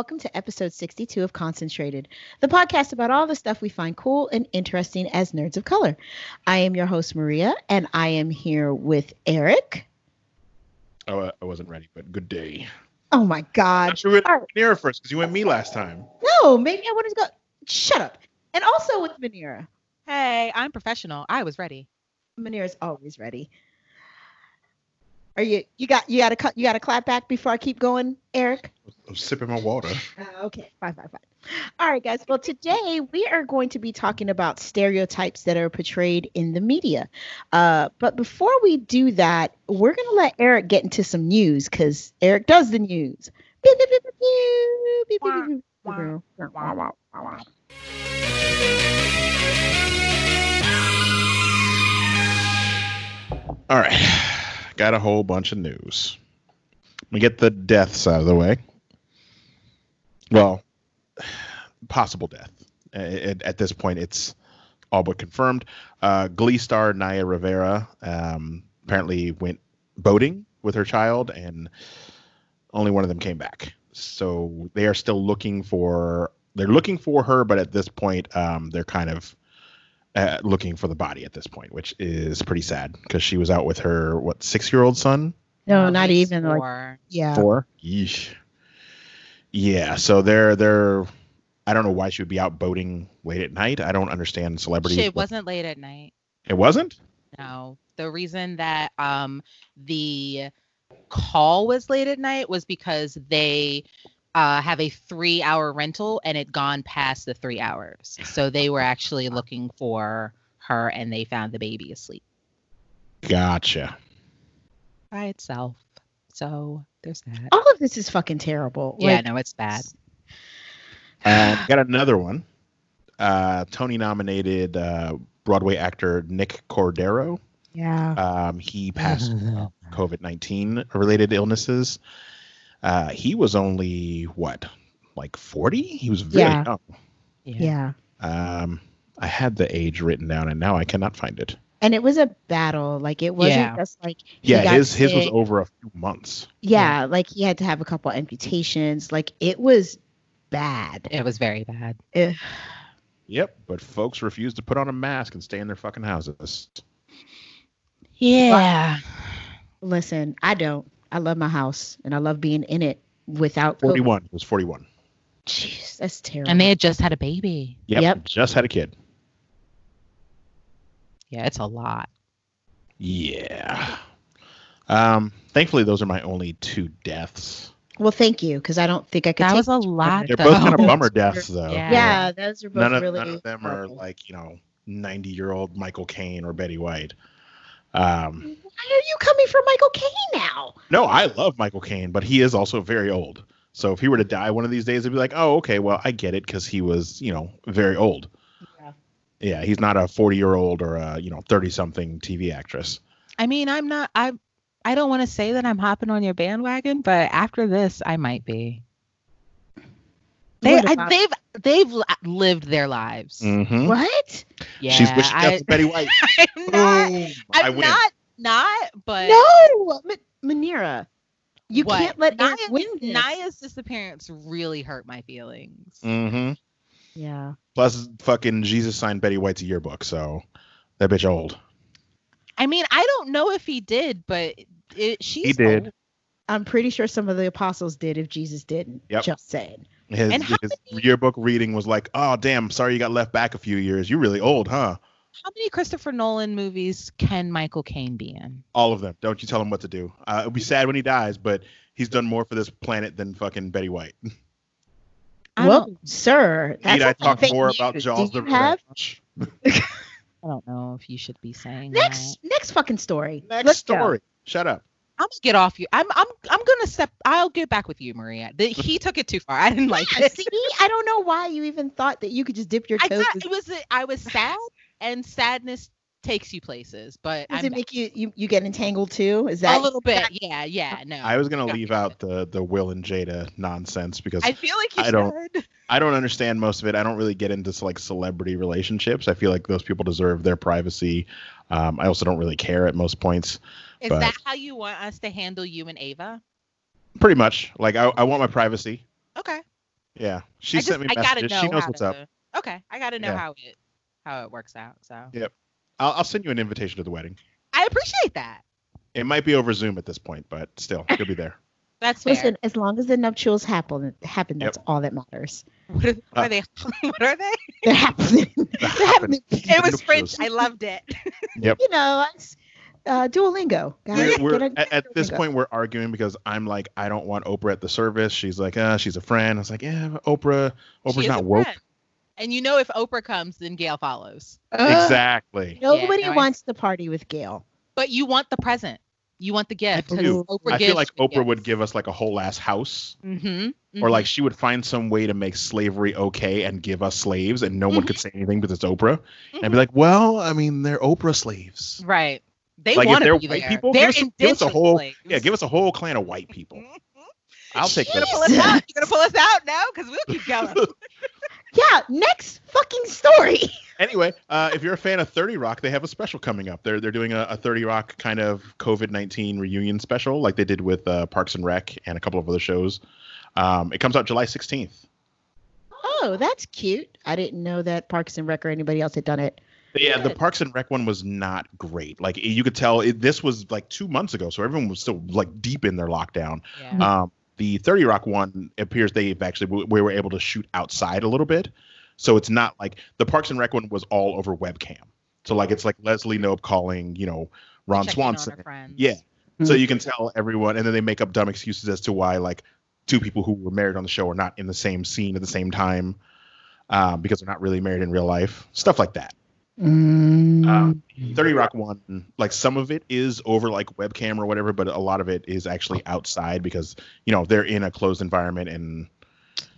welcome to episode 62 of Concentrated, the podcast about all the stuff we find cool and interesting as nerds of color. I am your host, Maria, and I am here with Eric. Oh, I wasn't ready, but good day. Oh my God. Should we went Manira first because you went me last time. No, maybe I wanted to go. Shut up. And also with Manira. Hey, I'm professional. I was ready. Manira's always ready. Are you you got you got to you got to clap back before I keep going, Eric? I'm sipping my water. Uh, okay, fine, fine, fine. All right, guys. Well, today we are going to be talking about stereotypes that are portrayed in the media. Uh, but before we do that, we're going to let Eric get into some news because Eric does the news. All right got a whole bunch of news. Me get the deaths out of the way. Well, possible death. At, at this point, it's all but confirmed. Uh, Glee star Naya Rivera um, apparently went boating with her child, and only one of them came back. So they are still looking for. They're looking for her, but at this point, um, they're kind of uh, looking for the body at this point, which is pretty sad because she was out with her what six year old son. No, At not least even like yeah. Four. Yeesh. Yeah, so they're they're. I don't know why she would be out boating late at night. I don't understand celebrities. It wasn't late at night. It wasn't. No. The reason that um the call was late at night was because they uh have a three hour rental and it gone past the three hours. So they were actually looking for her and they found the baby asleep Gotcha. by itself. So there's that. All of this is fucking terrible. yeah, Like, no, it's bad. And got another one. Uh, Tony nominated uh, Broadway actor Nick Cordero. Yeah. Um, he passed COVID nineteen related illnesses. Uh, he was only what, like forty? He was very Yeah. young. yeah. Um, I had the age written down, and now I cannot find it. And it was a battle. Like it wasn't Yeah. just like he Yeah, got his his was over a few months. Yeah, like he had to have a couple amputations. Like it was bad. It was very bad. Ugh. Yep, but folks refused to put on a mask and stay in their fucking houses. Yeah. Listen, I don't. I love my house and I love being in it without COVID. Forty-one. It was forty-one. Jeez, that's terrible. And they had just had a baby. Yep, Yep. just had a kid. Yeah, it's a lot. Yeah. Um, thankfully, those are my only two deaths. well, thank you, because I don't think I could. That take was a much lot, They're both kind though. of bummer deaths, though. Yeah. Yeah, those are both None of, really. none of them are like you know ninety-year-old Michael Caine or Betty White. Um, Why are you coming for Michael Caine now? no, I love Michael Caine, but he is also very old. So if he were to die one of these days, it'd be like, oh, okay, well, I get it because he was, you know, very old. Yeah. Yeah, he's not a forty-year-old or a you know thirty-something TV actress. I mean, I'm not. I I don't want to say that I'm hopping on your bandwagon, but after this, I might be. They, I, they've they've lived their lives. Mhm. What? Yeah, She's wishing death I, Betty White. I'm not. Boom. I I'm not not. But No, Ma- Manira, you what? can't let Naya's, Eric win this. Naya's disappearance really hurt my feelings. Mm-hmm. Yeah. Plus, fucking Jesus signed Betty White's yearbook, so that bitch old. I mean, I don't know if he did, but it, she's He did. old. I'm pretty sure some of the apostles did if Jesus didn't. Yep. Just saying. His, And how his yearbook reading was like, "Oh, damn, sorry you got left back a few years. You're really old, huh?" How many Christopher Nolan movies can Michael Caine be in? All of them. Don't you tell him what to do. Uh, it'll be sad when he dies, but he's done more for this planet than fucking Betty White. I well, sir, that's Need I a talk fake more about. Jaws Do the you have Revenge? I don't know if you should be saying next that. next fucking story. Next Let's go. story. Shut up. I'm gonna get off you. I'm I'm I'm gonna step. I'll get back with you, Maria. The, he took it too far. I didn't like Yeah, it. See, I don't know why you even thought that you could just dip your I toes. got with- it was I was sad, and sadness takes you places. But Does I'm it make you, you you get entangled too? Is that a little bit. Yeah, yeah. No. I was gonna leave out the the Will and Jada nonsense because I feel like you I should. don't- I don't understand most of it. I don't really get into like celebrity relationships. I feel like those people deserve their privacy. Um, I also don't really care at most points. Is but- that how you want us to handle you and Ava? Pretty much, like I, I want my privacy. Okay. Yeah, she I sent just, me I gotta messages. know She knows what's to, up. Okay, I gotta know Yeah. how it how it works out. So I'll, I'll send you an invitation to the wedding. I appreciate that. It might be over Zoom at this point, but still, you'll be there. That's fair. Listen, as long as the nuptials happen, happen, that's all that matters. what are, what Uh, are they? what are they? They're happening. They're happening. It was French. I loved it. Yep. You know, it's, uh, Duolingo, guys. We're, we're- Get at, at this Duolingo. point we're arguing because I'm like I don't want Oprah at the service. She's like, uh, she's a friend. I was like, yeah, Oprah, Oprah's not a woke. friend. And you know, if Oprah comes, then Gayle follows. Exactly. Nobody Yeah, no, I- wants to party with Gayle. But you want the present. You want the gift. I 'cause do. Oprah I feel like good Oprah would give us like a whole ass house, Mm-hmm. or like she would find some way to make slavery okay and give us slaves, and no one Mhm. could say anything because it's Oprah. And I'd be like, well, I mean, they're Oprah slaves. right. They Like, if want they're to be white there. people, they're give us a- give us a whole- slaves. Yeah, give us a whole clan of white people. I'll take this. You gonna pull us out? You gonna pull us out now? Because we'll keep going. Yeah, next fucking story. Anyway, uh, if you're a fan of 30 Rock, they have a special coming up. They're they're doing a, a 30 Rock kind of COVID 19 reunion special, like they did with uh, Parks and Rec and a couple of other shows. Um, it comes out July 16th. Oh, that's cute. I didn't know that Parks and Rec or anybody else had done it. Yeah, the Parks and Rec one was not great. Like you could tell, it, this was like two months ago, so everyone was still like deep in their lockdown. Yeah. Um, the 30 Rock one appears they've actually we, we were able to shoot outside a little bit, so it's not like the Parks and Rec one was all over webcam. So like it's like Leslie Knope calling, you know, Ron Checking Swanson. our friends. Yeah. So Mhm. you can tell everyone, and then they make up dumb excuses as to why like two people who were married on the show are not in the same scene at the same time um, because they're not really married in real life. Stuff like that. Mm. Um, 30 Rock one, like some of it is over like webcam or whatever, but a lot of it is actually outside because you know they're in a closed environment and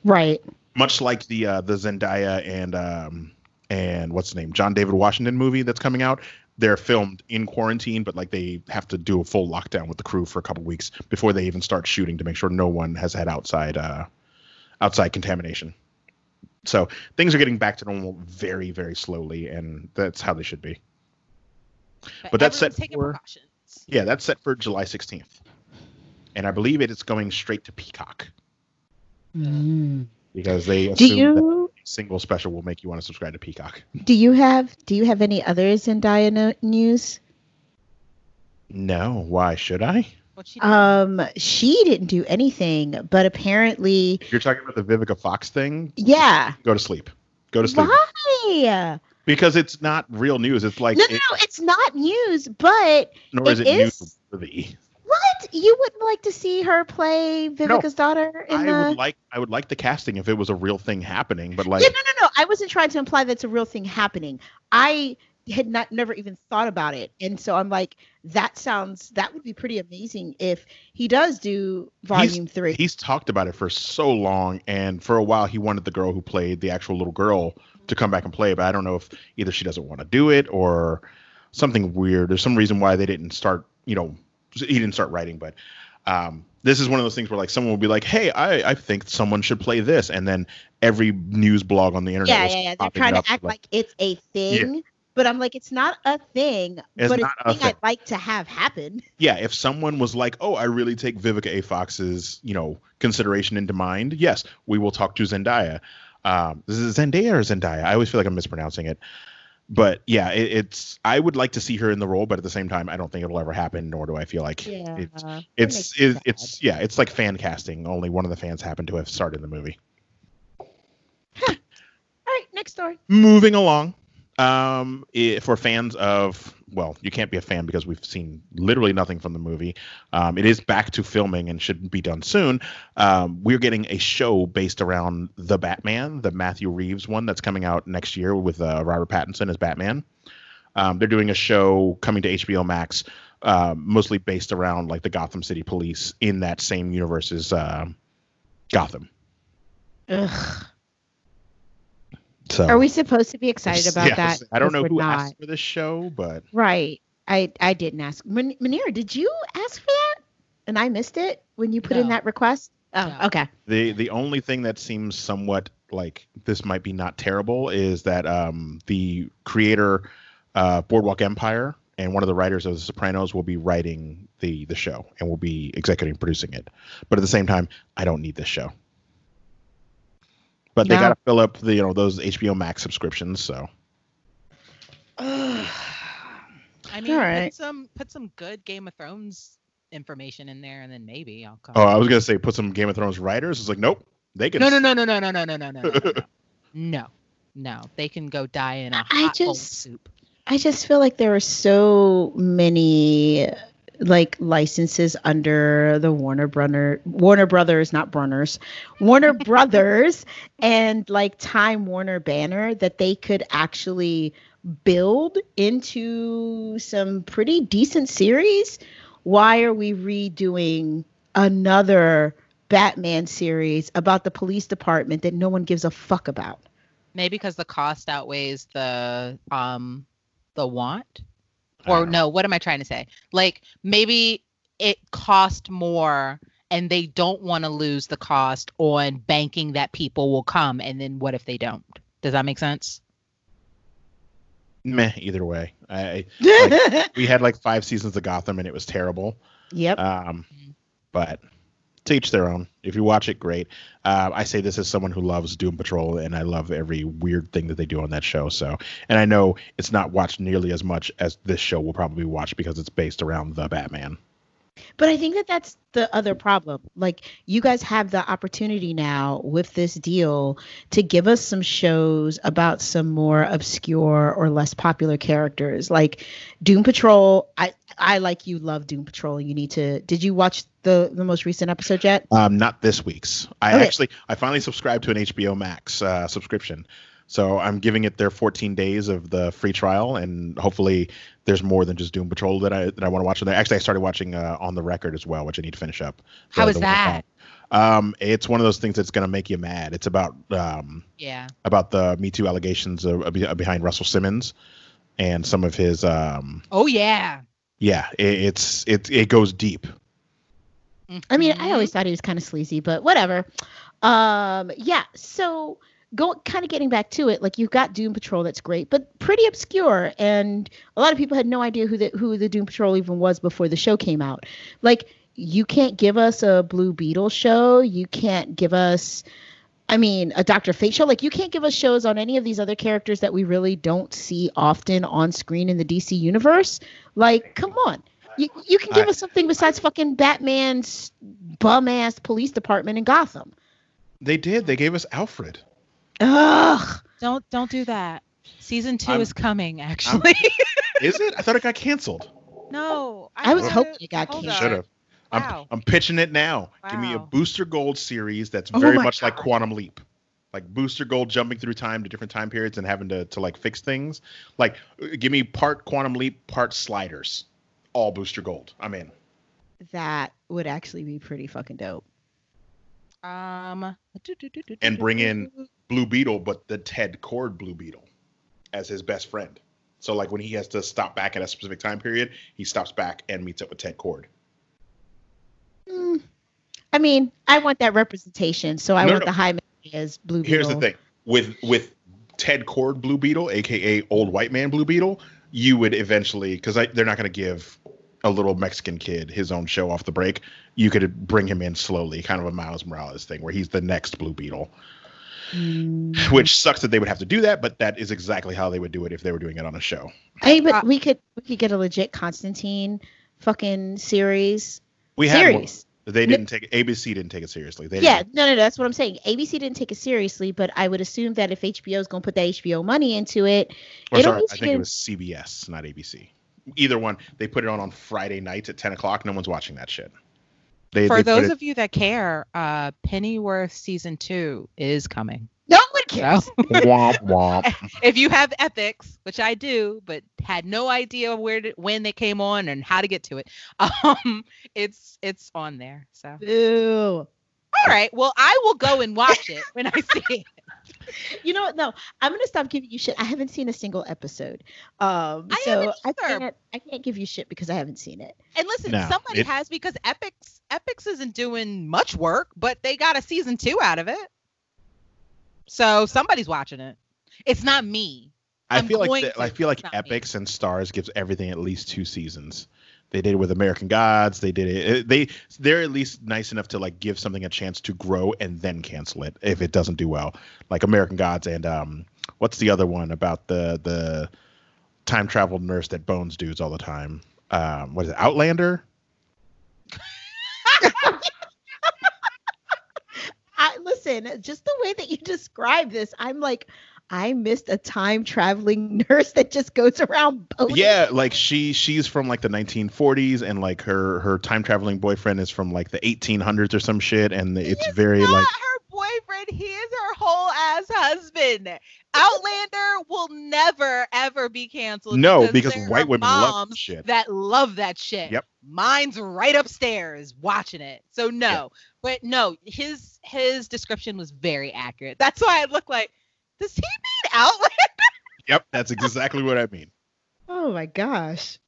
right. much like the uh, the Zendaya and um, and what's the name John David Washington movie that's coming out. They're filmed in quarantine, but like they have to do a full lockdown with the crew for a couple weeks before they even start shooting to make sure no one has had outside uh, outside contamination. So things are getting back to normal very, very slowly, and that's how they should be. But that's set for- Yeah, that's set for July 16th. And I believe it is going straight to Peacock Mm. because they Do assume that you a single special will make you want to subscribe to Peacock. do you have do you have any other Zendaya no- news? No, why should I? What she did. Um, she didn't do anything, but apparently, you're talking about the Vivica Fox thing, yeah. go to sleep. Go to sleep. Why? Because it's not real news. It's like, no, no, it- no. It's not news, but nor is it it is- newsworthy. what you wouldn't like to see her play Vivica's daughter in I the. would like, I would like the casting if it was a real thing happening, but like, yeah, no, no, no. I wasn't trying to imply that's a real thing happening. I had not never even thought about it, and so I'm like, that sounds that would be pretty amazing if he does do volume three. he's talked about it for so long and for a while he wanted the girl who played the actual little girl to come back and play but i don't know if either she doesn't want to do it or something weird there's some reason why they didn't start you know he didn't start writing but um, this is one of those things where like someone will be like hey i, I think someone should play this and then every news blog on the internet yeah, yeah, yeah. They're trying to act like it's a thing. But I'm like, it's not a thing, It's but not it's a a thing, thing. I'd like to have happen. yeah, if someone was like, "Oh, I really take Vivica A. Fox's, you know, consideration into mind," yes, we will talk to Zendaya. Um, this is Zendaya or Zendaya? I always feel like I'm mispronouncing it. But yeah, it, it's. I would like to see her in the role, but at the same time, I don't think it'll ever happen. Nor do I feel like Yeah. it's. It's it, it's yeah, it's like fan casting. Only one of the fans happened to have starred in the movie. All right, next story. Moving along, um, i for fans of well, you can't be a fan because we've seen literally nothing from the movie. Um, it is back to filming and should be done soon. Um, we're getting a show based around the Batman, the Matthew Reeves one that's coming out next year with uh, Robert Pattinson as Batman. Um, they're doing a show coming to HBO Max, uh, mostly based around like the Gotham City Police in that same universe as uh, Gotham. Ugh. So Are we supposed to be excited about Yeah, that? I don't know who not. asked for this show, but Right. I I didn't ask. Man- Manira, did you ask for that? And I missed it when you put in that request? Oh, No. okay. The the only thing that seems somewhat like this might be not terrible is that um, the creator uh, Boardwalk Empire and one of the writers of The Sopranos will be writing the the show and will be executive producing it. But at the same time, I don't need this show. But they No. got to fill up the you know those HBO Max subscriptions. So I mean, All right. put some put some good Game of Thrones information in there, and then maybe I'll come. oh, I was gonna say put some Game of Thrones writers. It's like nope, they can. no, no, no, no, no, no, no, no, no, no, no, no, no. No, they can go die in a hot I just- soup. I just feel like there are so many like licenses under the Warner Brother Warner Brothers, not Brunners, Warner Brothers and like Time Warner banner that they could actually build into some pretty decent series. Why are we redoing another Batman series about the police department that no one gives a fuck about? Maybe because the cost outweighs the um the want. Or no, what am I trying to say? Like maybe it cost more and they don't want to lose the cost on banking that people will come and then what if they don't? Does that make sense? Meh. Either way, I yep. we had like five seasons of Gotham and it was terrible. Um, but to each their own. If you watch it, great. Uh, I say this as someone who loves Doom Patrol, and I love every weird thing that they do on that show. So, and I know it's not watched nearly as much as this show will probably watch because it's based around the Batman. But I think that that's the other problem. Like, you guys have the opportunity now with this deal to give us some shows about some more obscure or less popular characters. Like Doom Patrol. I I like you love Doom Patrol. You need to. Did you watch the the most recent episode yet? Um, not this week's. I Okay. actually, I finally subscribed to an HBO Max uh, subscription. So I'm giving it their 14 days of the free trial, and hopefully there's more than just Doom Patrol that I that I want to watch on there. Actually, I started watching uh, On the Record as well, which I need to finish up. How is that? Um, it's one of those things that's gonna make you mad. It's about um Yeah. about the Me Too allegations of, of behind Russell Simmons and some of his um Oh yeah. yeah it, it's it it goes deep. I mean, I always thought he was kind of sleazy, but whatever. Um, yeah. So go kind of getting back to it, like you've got Doom Patrol that's great, but pretty obscure, and a lot of people had no idea who the who the Doom Patrol even was before the show came out. Like you can't give us a Blue Beetle show, you can't give us. I mean, a Doctor Fate show. Like, you can't give us shows on any of these other characters that we really don't see often on screen in the DC universe. Like, come on. You, you can give I- us something besides fucking Batman's bum ass police department in Gotham. They did. They gave us Alfred. Ugh. Don't don't do that. Season 2 I'm- is coming actually. Is it? I thought it got canceled. no. I was hoping it got canceled. Should have. I'm, Wow. I'm pitching it now. Give me a Booster Gold series that's Oh very my much like Quantum Leap. Like Booster Gold jumping through time to different time periods and having to, to like fix things. Like give me part Quantum Leap, part Sliders. All Booster Gold. I'm in. That would actually be pretty fucking dope. Um And bring in- Blue Beetle, but the Ted Kord Blue Beetle as his best friend. So like when he has to stop back at a specific time period, he stops back and meets up with Ted Kord. Mm. I mean, I want that representation, so I No, want no. the high man as Blue Beetle. Here's the thing with with Ted Kord Blue Beetle, aka Old White Man Blue Beetle, you would eventually because they're not going to give a little Mexican kid his own show off the break. You could bring him in slowly, kind of a Miles Morales thing, where he's the next Blue Beetle. Mm. Which sucks that they would have to do that, but that is exactly how they would do it if they were doing it on a show. Hey, but Uh, we could we could get a legit Constantine fucking series. We had one. Series. They didn't take ABC didn't take it seriously. They Yeah, didn't. no, no, no, that's what I'm saying. ABC didn't take it seriously, but I would assume that if HBO is going to put that HBO money into it, Or it'll sorry, I to think it was CBS, not ABC. Either one. They put it on on Friday nights at ten o'clock. No one's watching that shit. They, For they those it- of you that care, uh Pennyworth season 2 is coming. No one cares. So womp womp. if you have Epix, which I do, but had no idea where to, when they came on and how to get to it, um, it's it's on there. So Boo. all right, well I will go and watch it when I see it. You know what? No, I'm gonna stop giving you shit. I haven't seen a single episode. Um, I so I can't I can't give you shit because I haven't seen it. And listen, No, somebody it- has because Epix Epix isn't doing much work, but they got a season two out of it. So somebody's watching it. It's not me. I I'm feel like the, I feel like not me. Epix and Starz gives everything at least two seasons. they did it with American Gods. They did it. They they're at least nice enough to like give something a chance to grow and then cancel it if it doesn't do well. Like American Gods and um, what's the other one about the the time travel nurse that bones dudes all the time? Um, what is it? Outlander. I listen, just the way that you describe this, I'm like, I missed a time traveling nurse that just goes around boning. Yeah, like she she's from like the 1940s, and like her her time traveling boyfriend is from like the 1800s or some shit, and it's He's very not like her boyfriend. He is her whole ass husband. Outlander will never ever be canceled. no, because there white women love shit. that love that shit. Yep. Mine's right upstairs watching it. So no. But no, his his description was very accurate. That's why I look like, does he mean Outlander? Yep, that's exactly what I mean. Oh my gosh.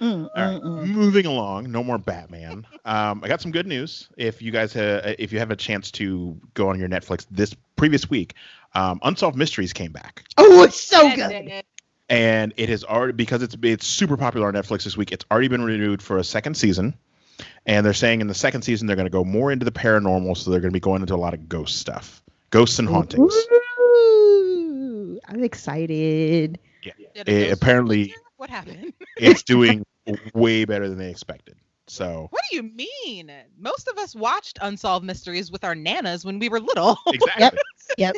Mm, All right, mm, mm. moving along. No more Batman. Um, I got some good news. If you guys, uh, if you have a chance to go on your Netflix this previous week, um, Unsolved Mysteries came back, Oh, it's so good. and- and it has already because it's it's super popular on Netflix this week. It's already been renewed for a second season, and they're saying in the second season they're going to go more into the paranormal. So they're going to be going into a lot of ghost stuff, ghosts and hauntings. Ooh, I'm excited. Did a It- apparently- What happened? It's doing way better than they expected. So What do you mean? Most of us watched Unsolved Mysteries with our nanas when we were little. exactly. Yep.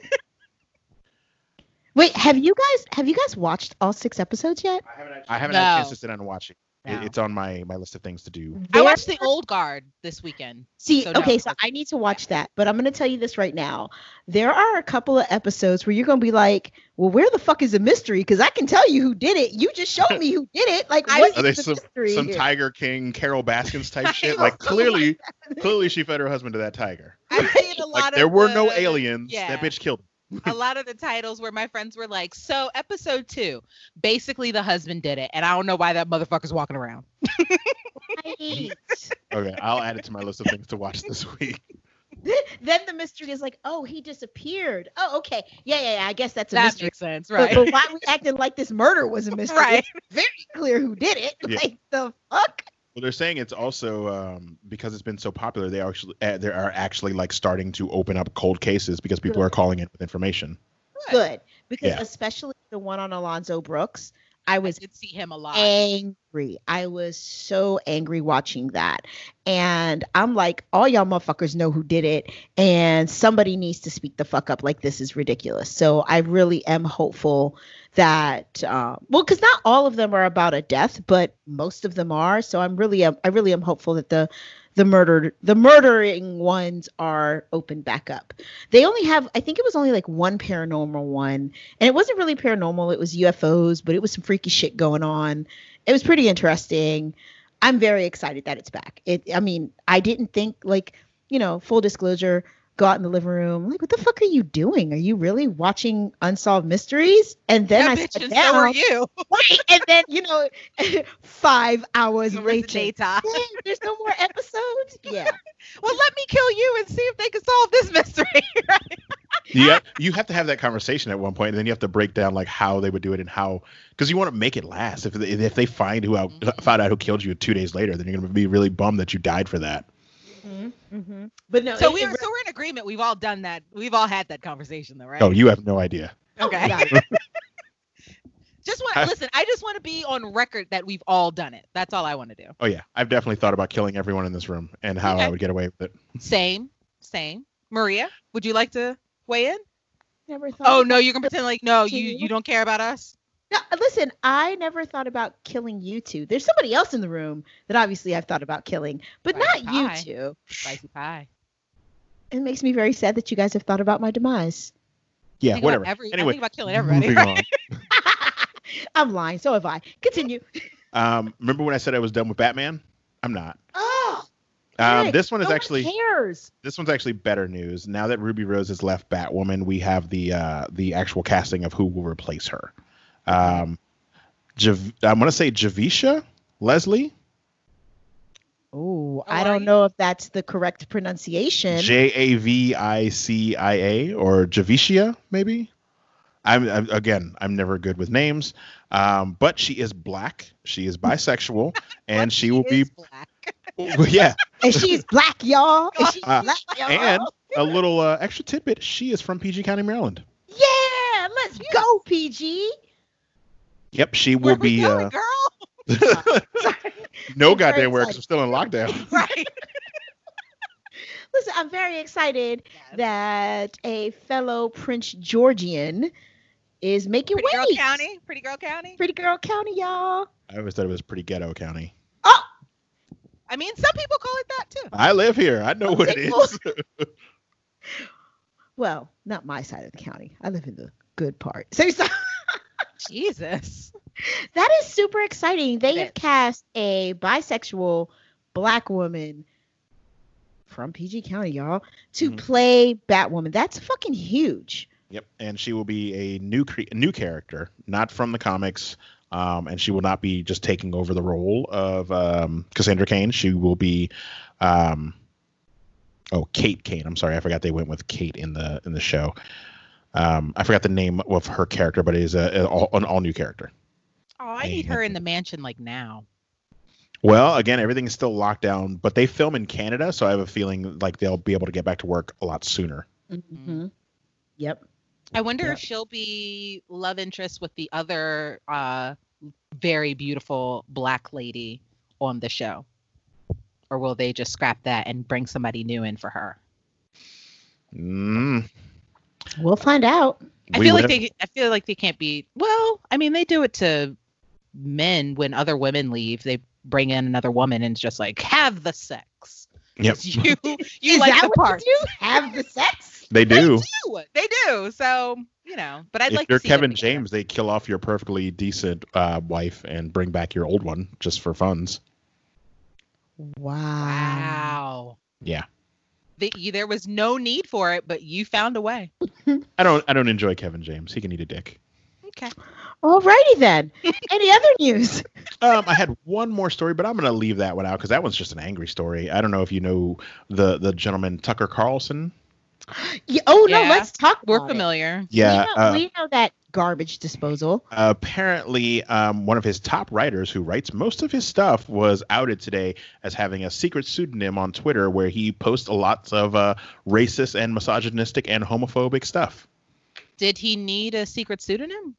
Wait, have you guys have you guys watched all six episodes yet? I haven't had a chance No. to sit down and watch it. It- It's on my my list of things to do. I watched the old guard this weekend. See, So no, okay, so I need to watch that, but I'm going to tell you this right now. There are a couple of episodes where you're going to be like, "Well, where the fuck is the mystery?" Because I can tell you who did it. You just showed me who did it. Like, I- what Are they the some, mystery? some here? Tiger King, Carol Baskins type shit? Like clearly, clearly she fed her husband to that tiger. I've seen a lot Like of there were no aliens. yeah. That bitch killed. him. A lot of the titles where my friends were like, "So episode two, basically the husband did it, and I don't know why that motherfucker's walking around." Right. Okay, I'll add it to my list of things to watch this week. then the mystery is like, "Oh, he disappeared." Oh, okay, yeah, yeah, yeah. I guess that's a That mystery. makes sense, But- right? But, why are we acting like this murder was a mystery? right. It's very clear who did it. Yeah. Like the fuck. Well, they're saying it's also um, because it's been so popular. They actually uh, they are actually like starting to open up cold cases because people are calling in with information. Good because Yeah. especially the one on Alonzo Brooks, I I was did see him a lot. angry. I was so angry watching that. And I'm like, all y'all motherfuckers know who did it. And somebody needs to speak the fuck up. Like, this is ridiculous. So I really am hopeful that, uh, well, because not all of them are about a death, but most of them are. So I'm really, um, I really am hopeful that the, the murdered, the murdering ones are opened back up. They only have, I think it was only like one paranormal one and it wasn't really paranormal. It was ufos but it was some freaky shit going on. It was pretty interesting. I'm very excited that it's back. It i mean i didn't think like you know full disclosure go out in the living room like what the fuck are you doing are you really watching unsolved mysteries and then yeah, i bitch, sat and down so are you. right, and then you know five hours It was the later there's no more episodes yeah Well, let me kill you and see if they can solve this mystery. right? You have, you have to have that conversation at one point, and then you have to break down like how they would do it and how because you want to make it last. If they, if they find who out, found out who killed you two days later, then you're gonna be really bummed that you died for that. mm-hmm. Mm-hmm. but no So it- we it are, so we're in agreement. We've all done that. We've all had that conversation, though, right? Oh, you have no idea. Oh, okay. God. just want I- listen. I just want to be on record that we've all done it. That's all I want to do. Oh yeah, I've definitely thought about killing everyone in this room and how I would get away with it. Same, same. Maria, would you like to weigh in? never thought Oh no, you can pretend like no, you you don't care about us. No, listen, I never thought about killing you two. There's somebody else in the room that obviously I've thought about killing, but Spicy not you two. Spicy pie. It makes me very sad that you guys have thought about my demise. Yeah, think whatever. About every, I anyway, think about killing everybody. Right? I'm lying, so have I. Continue. Um, remember when I said I was done with Batman? I'm not. Oh, Um, this one is no actually cares. this one's actually better news. Now that Ruby Rose has left Batwoman, we have the uh, the actual casting of who will replace her. Um, Jav- I'm gonna say Javicia Leslie, Oh, I don't know if that's the correct pronunciation. J A V I C I A, or Javicia maybe. I'm, I'm again, I'm never good with names, um, but she is black. She is bisexual, and she will be black. well, yeah. And she's black, y'all. And she's Uh, black, y'all. And a little uh, extra tidbit: she is from PG County, Maryland. yeah, let's go, PG. Yep, she Where will be. going, Uh, girl? no I'm goddamn where 'cause excited. I'm still in lockdown. Right. Listen, I'm very excited that a fellow Prince Georgian is making Pretty Girl. County. Pretty Girl County. Pretty Girl County, y'all. I always thought it was pretty ghetto county. Oh, I mean, some people call it that too. I live here. I know what it Okay, is. well, not my side of the county. I live in the good part. So, so Jesus. that is super exciting. They It have is. cast a bisexual black woman from PG County, y'all, to Mhm. play Batwoman. That's fucking huge. Yep, and she will be a new cre- new character, not from the comics, um, and she will not be just taking over the role of um, Cassandra Kane. She will be, um, oh, Kate Kane. I'm sorry, I forgot they went with Kate in the in the show. Um, I forgot the name of her character, but it is a, a- all, an all new character. Oh, I need her in the mansion like now. Well, again, everything is still locked down, but they film in Canada, so I have a feeling like they'll be able to get back to work a lot sooner. Mm-hmm. Yep. I wonder Yeah. if she'll be love interest with the other uh, very beautiful black lady on the show. Or will they just scrap that and bring somebody new in for her? Mm, We'll find out. I we feel like live- they I feel like they can't be well, I mean they do it to men when other women leave. They bring in another woman and it's just like have the sex. Yep, 'Cause You you Is like that the part. you do? Have the sex? they do. do. They do. So, you know, but I'd if like you're to see Kevin. James, they kill off your perfectly decent uh, wife and bring back your old one just for funds. Wow. Wow. Yeah, The, you- there was no need for it, but you found a way. I don't. I don't enjoy Kevin James. He can eat a dick. Okay. Alrighty then. Any other news? Um, I had one more story, but I'm gonna leave that one out because that one's just an angry story. I don't know if you know the the gentleman Tucker Carlson. Yeah, oh no, Yeah, let's talk. We're about it. familiar. Yeah, we know, uh, we know that garbage disposal. apparently um, one of his top writers who writes most of his stuff was outed today as having a secret pseudonym on twitter where he posts a lots of uh, racist and misogynistic and homophobic stuff Did he need a secret pseudonym?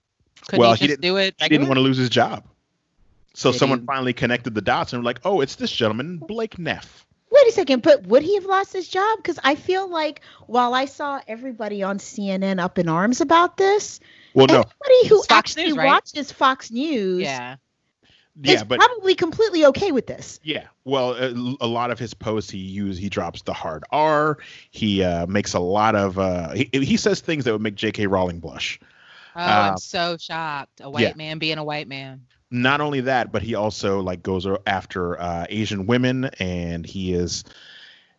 Could Well, he he didn't- do it? he didn't want to lose his job so Did someone he- finally connected the dots and were like oh it's this gentleman blake neff Wait a second, but would he have lost his job? Because I feel like while I saw everybody on CNN up in arms about this, well no anybody who Fox actually News, right? watches Fox News Yeah. is yeah but probably completely okay with this. Yeah, well, a, a lot of his posts he use he drops the hard R. He uh, makes a lot of uh, he, he says things that would make J.K. Rowling blush. Oh, Um, I'm so shocked. A white yeah. man being a white man. Not only that, but he also like goes after uh, Asian women, and he is,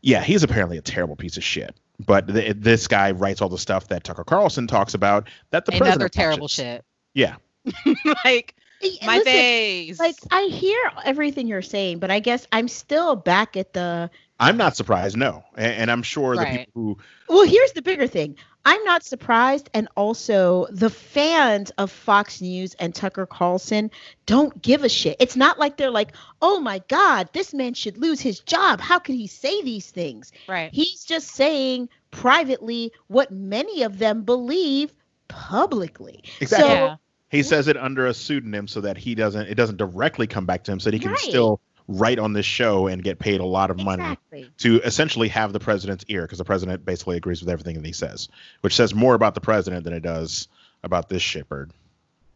yeah, he's apparently a terrible piece of shit. But th- this guy writes all the stuff that Tucker Carlson talks about. That the Another president terrible watches. shit. Yeah, like Hey, my listen, face. Like I hear everything you're saying, but I guess I'm still back at the. I'm not surprised. No, and, and I'm sure the people who Well, here's the bigger thing. I'm not surprised, and also the fans of Fox News and Tucker Carlson don't give a shit. It's not like they're like, "Oh my God, this man should lose his job. How could he say these things?" right. He's just saying privately what many of them believe publicly. Exactly. So, yeah. He says it under a pseudonym so that he doesn't it doesn't directly come back to him so that he can Right. still write on this show and get paid a lot of money exactly. to essentially have the president's ear because the president basically agrees with everything that he says, which says more about the president than it does about this shitbird.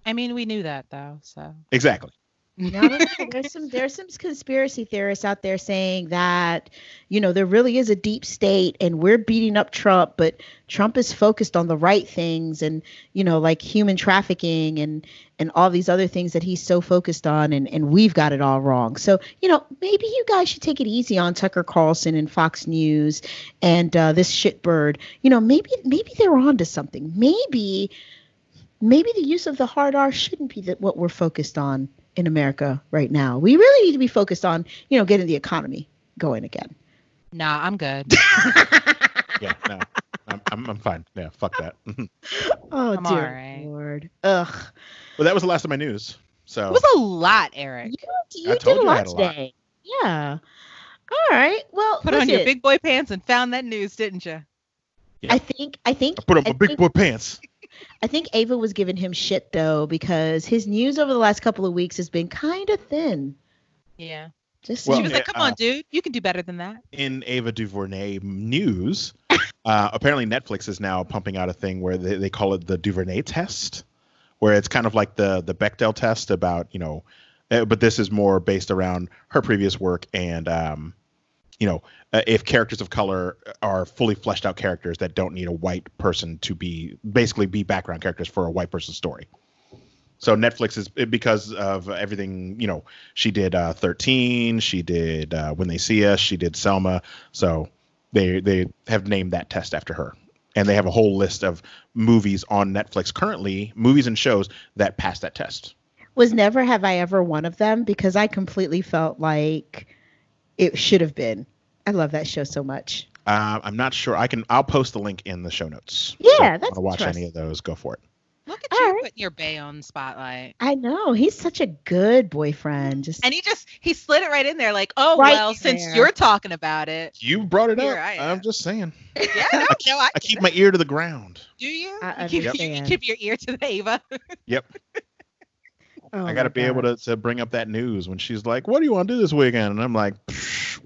I mean, we knew that though. So Exactly. No. There's some there's some conspiracy theorists out there saying that you know there really is a deep state and we're beating up Trump, but Trump is focused on the right things and you know like human trafficking and and all these other things that he's so focused on and and we've got it all wrong. So you know maybe you guys should take it easy on Tucker Carlson and Fox News and uh, this shitbird. You know maybe maybe they're onto something. Maybe maybe the use of the hard R shouldn't be the, what we're focused on in America right now. We really need to be focused on, you know, getting the economy going again. nah, I'm good. Yeah. No. I'm, I'm, I'm fine. Yeah, fuck that. Oh I'm dear alright. lord. Ugh. well, that was the last of my news. So It was a lot, Eric. You, you I did told a you I lot had a lot. today. Yeah. All right. Well, Put on your big boy pants and found that news, didn't you? I think I think I put on I my big think- boy pants. I think Ava was giving him shit though because his news over the last couple of weeks has been kind of thin. Yeah. Just Well, she was like, "Come uh, on, dude, you can do better than that." in Ava DuVernay news, uh, apparently Netflix is now pumping out a thing where they, they call it the DuVernay test, where it's kind of like the the Bechdel test about you know, uh, but this is more based around her previous work and um, you know, uh, if characters of color are fully fleshed out characters that don't need a white person to be basically be background characters for a white person's story. So Netflix is because of everything, you know, she did uh, 13, she did uh, When They See Us, she did Selma. So they they have named that test after her. And they have a whole list of movies on Netflix currently, movies and shows that pass that test. was never have I ever one of them because I completely felt like it should have been. I love that show so much. Uh, I'm not sure. I can. I'll post the link in the show notes. Yeah, so that's wanna watch any of those. Go for it. Look at All you right. putting your bay on spotlight. I know he's such a good boyfriend. Just And he just he slid it right in there, like, "Oh Right well, since there. you're talking about it, You brought it up. I I'm just saying. yeah, no, no, I, I keep my ear to the ground. Do you? I you, keep, you keep your ear to the Ava. Yep. oh I got to my be able to, to bring up that news when she's like, "What do you want to do this weekend?" And I'm like,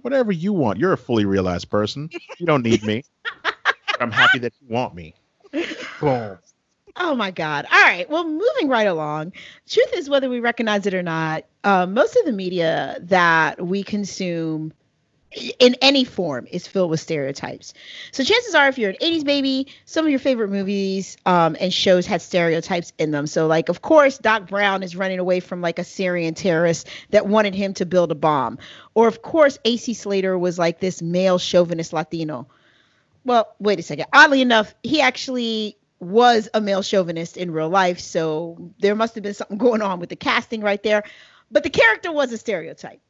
"Whatever you want. You're a fully realized person. You don't need me. But I'm happy that you want me." Boom. Oh my God. All right. Well, moving right along. Truth is, whether we recognize it or not, uh, most of the media that we consume in any form is filled with stereotypes. So chances are, if you're an 80s baby, some of your favorite movies um, and shows had stereotypes in them. So, like, of course, Doc Brown is running away from like a Syrian terrorist that wanted him to build a bomb. Or, of course, AC Slater was like this male chauvinist Latino. Well, wait a second. Oddly enough, he actually was a male chauvinist in real life, so there must have been something going on with the casting right there. But the character was a stereotype.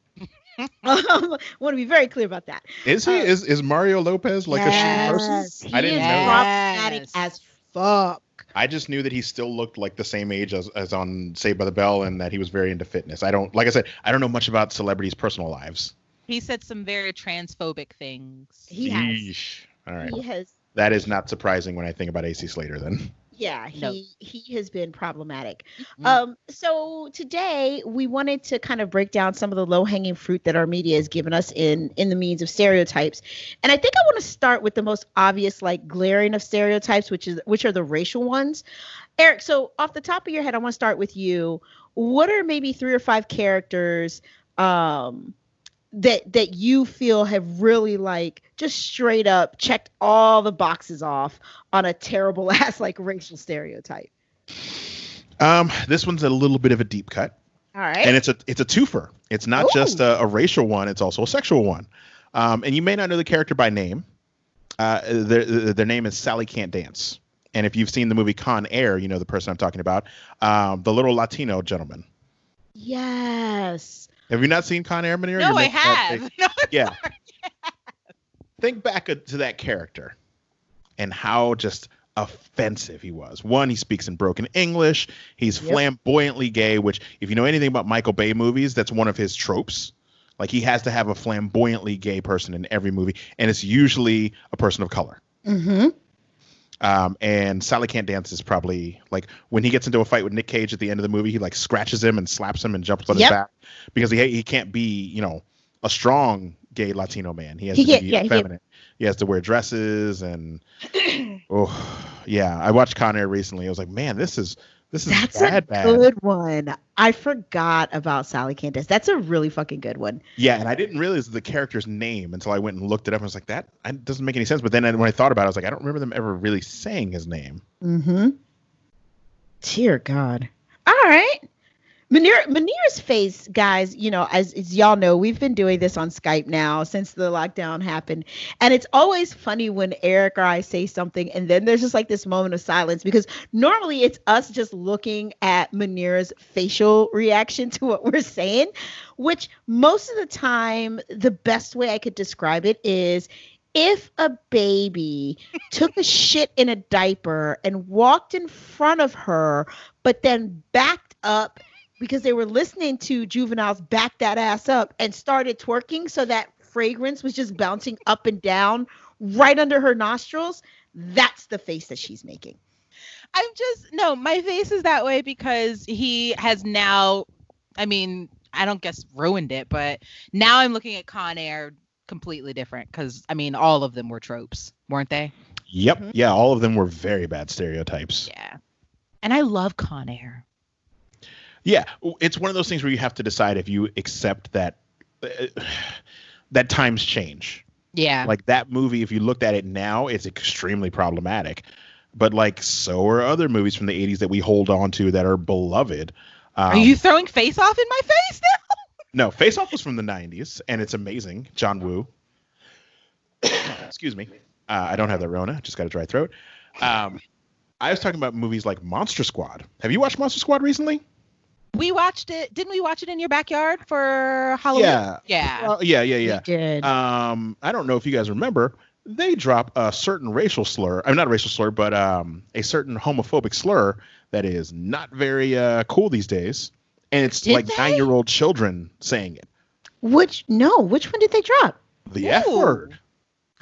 Um, I want to be very clear about that. Is he? Uh, is is Mario Lopez like a she person? Yes, I he didn't is know. Yes. problematic as fuck. I just knew that he still looked like the same age as, as on Saved by the Bell, and that he was very into fitness. I don't, like I said, I don't know much about celebrities' personal lives. He said some very transphobic things. He has. All right, He has. that is not surprising when I think about AC Slater. Then Yeah, he No. he has been problematic. Mm. Um, so today we wanted to kind of break down some of the low hanging fruit that our media has given us in in the means of stereotypes, and I think I want to start with the most obvious, like glaring of stereotypes, which is which are the racial ones. Eric, so off the top of your head, I want to start with you. What are maybe three or five characters um, that that you feel have really like just straight up checked all the boxes off on a terrible ass like racial stereotype? um, this one's a little bit of a deep cut. All right. and it's a it's a twofer. It's not just a, a racial one; it's also a sexual one. Um, and you may not know the character by name. Uh, their their name is Sally Can't Dance. And if you've seen the movie Con Air, you know the person I'm talking about, um, the little Latino gentleman. Yes. Have you not seen Con Air, Manira? no, You're I making that have. No, Yeah. Think back to that character and how just offensive he was. One, he speaks in broken English. He's Yep. flamboyantly gay, which, if you know anything about Michael Bay movies, that's one of his tropes. Like he has to have a flamboyantly gay person in every movie, and it's usually a person of color. Mm-hmm. Um, and Sally Can't Dance is probably like when he gets into a fight with Nick Cage at the end of the movie, he like scratches him and slaps him and jumps on Yep. his back because he he can't be you know a strong gay Latino man. He has He to be yeah, he feminine. He has to wear dresses and oh yeah. I watched Con Air recently. I was like, man, this is this is That's bad, a bad. good one. I forgot about Sally Can't Dance. That's a really fucking good one. Yeah, and I didn't realize the character's name until I went and looked it up. I was like, that doesn't make any sense. But then when I thought about it, I was like, I don't remember them ever really saying his name. Mm-hmm. Dear God. All right. Manir, Manir's face, guys, you know, as, as y'all know, we've been doing this on Skype now since the lockdown happened. And it's always funny when Eric or I say something and then there's just like this moment of silence because normally it's us just looking at Manir's facial reaction to what we're saying, which most of the time, the best way I could describe it is if a baby took a shit in a diaper and walked in front of her, but then backed up because they were listening to juveniles back that ass up and started twerking so that fragrance was just bouncing up and down right under her nostrils, that's the face that she's making. I'm just no, my face is that way because he has now I mean, I don't guess ruined it, but now I'm looking at Con Air completely different because I mean all of them were tropes, weren't they? Yep. Mhm. Yeah, all of them were very bad stereotypes. Yeah. And I love Con Air. Yeah, it's one of those things where you have to decide if you accept that uh, that times change. Yeah. Like that movie, if you looked at it now, it's extremely problematic. But like so are other movies from the '80s that we hold on to that are beloved. Um, Are you throwing face off in my face now? No, Face Off was from the '90s, and it's amazing. John Woo. Excuse me. Uh, I don't have the Rona. Just got a dry throat. Um, I was talking about movies like Monster Squad. Have you watched Monster Squad recently? We watched it. Didn't we watch it in your backyard for Halloween? Yeah. Yeah. Uh, yeah, yeah, We did. Um, I don't know if you guys remember, they drop a certain racial slur. I'm not a racial slur, but um, a certain homophobic slur that is not very uh, cool these days, and it's Did like they? nine-year-old children saying it. which no, which one did they drop? The F word.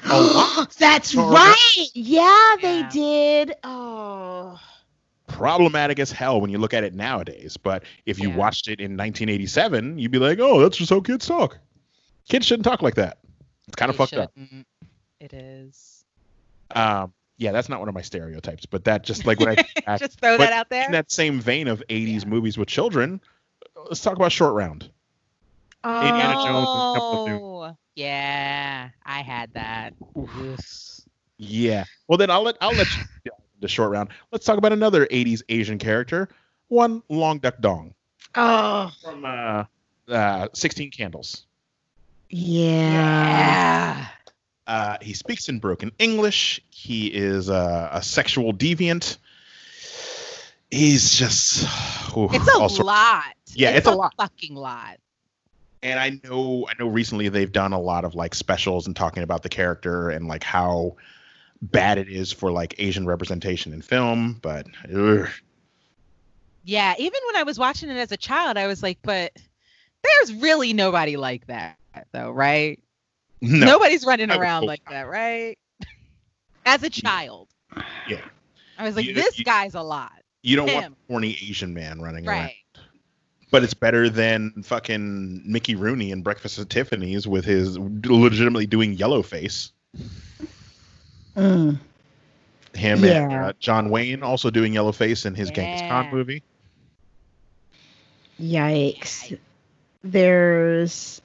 A. That's right. Yeah, they Yeah. did. Oh. Problematic as hell when you look at it nowadays. But if you Yeah. watched it in 1987, you'd be like, "Oh, that's just how kids talk. Kids shouldn't talk like that." It's kind of fucked up. shouldn't. It is. Um, yeah, that's not one of my stereotypes, but that just like when I Just throw that out there. in that same vein of 80s Yeah. movies with children, let's talk about Short Round. Indiana Jones and of Oh, Yeah, I had that. Yeah. Well, then I'll let I'll let you delve into Short Round. Let's talk about another 80s Asian character, one Long Duck Dong Oh. from uh, uh, 16 Candles. Yeah. Yeah. Uh, he speaks in broken English. He is uh, a sexual deviant. He's just ooh, It's a all sorts- lot. Yeah, it's a lot. Fucking lot. and I know I know recently they've done a lot of like specials and talking about the character and like how bad it is for like Asian representation in film, but ugh. Yeah, even when I was watching it as a child, I was like, but there's really nobody like that, though, right? no. Nobody's running I around like that, right? As a child. Yeah. I was like, You- this you- guy's a lot. You don't want him. a horny Asian man running around. But it's better than fucking Mickey Rooney in Breakfast at Tiffany's with his legitimately doing yellow face. Mm. Him and Yeah. uh, John Wayne also doing yellow face in his Genghis Khan Yeah. movie. Yikes. There's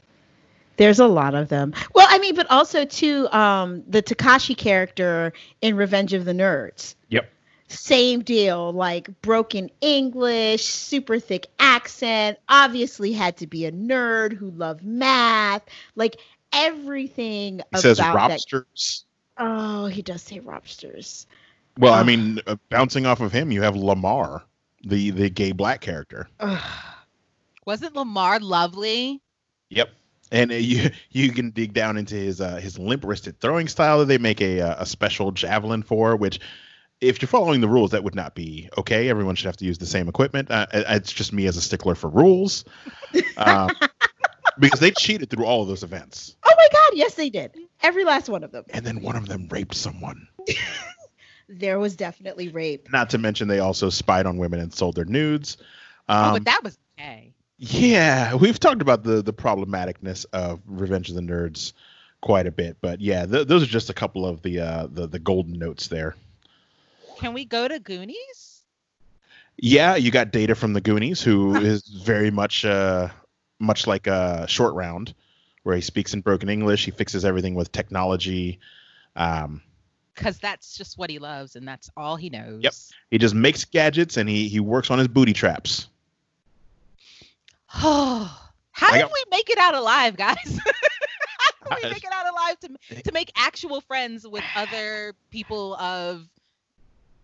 there's a lot of them. Well, I mean, but also too, um, the Takashi character in Revenge of the Nerds. Yep. Same deal, like broken English, super thick accent, obviously had to be a nerd who loved math, like everything He about says robsters. Oh, he does say robsters. Well, I mean, uh, bouncing off of him, you have Lamar, the the gay black character. Ugh. Wasn't Lamar lovely? Yep. And uh, you you can dig down into his uh, his limp wristed throwing style that they make a uh, a special javelin for, which if you're following the rules, that would not be okay. Everyone should have to use the same equipment. Uh, it's just me as a stickler for rules, um, because they cheated through all of those events, Oh my God, yes, they did. Every last one of them. and then one of them raped someone. There was definitely rape. Not to mention they also spied on women and sold their nudes. oh, Um, but that was okay. Yeah, we've talked about the the problematicness of Revenge of the Nerds quite a bit, but yeah, th- those are just a couple of the uh, the the golden notes there. Can we go to Goonies? Yeah, you got Data from the Goonies, who is very much uh, much like a short round, where he speaks in broken English. He fixes everything with technology. Um, Because that's just what he loves and that's all he knows. Yep. he just makes gadgets and he he works on his booty traps. Oh, How did we make it out alive, guys? How did we make it out alive to to make actual friends with other people of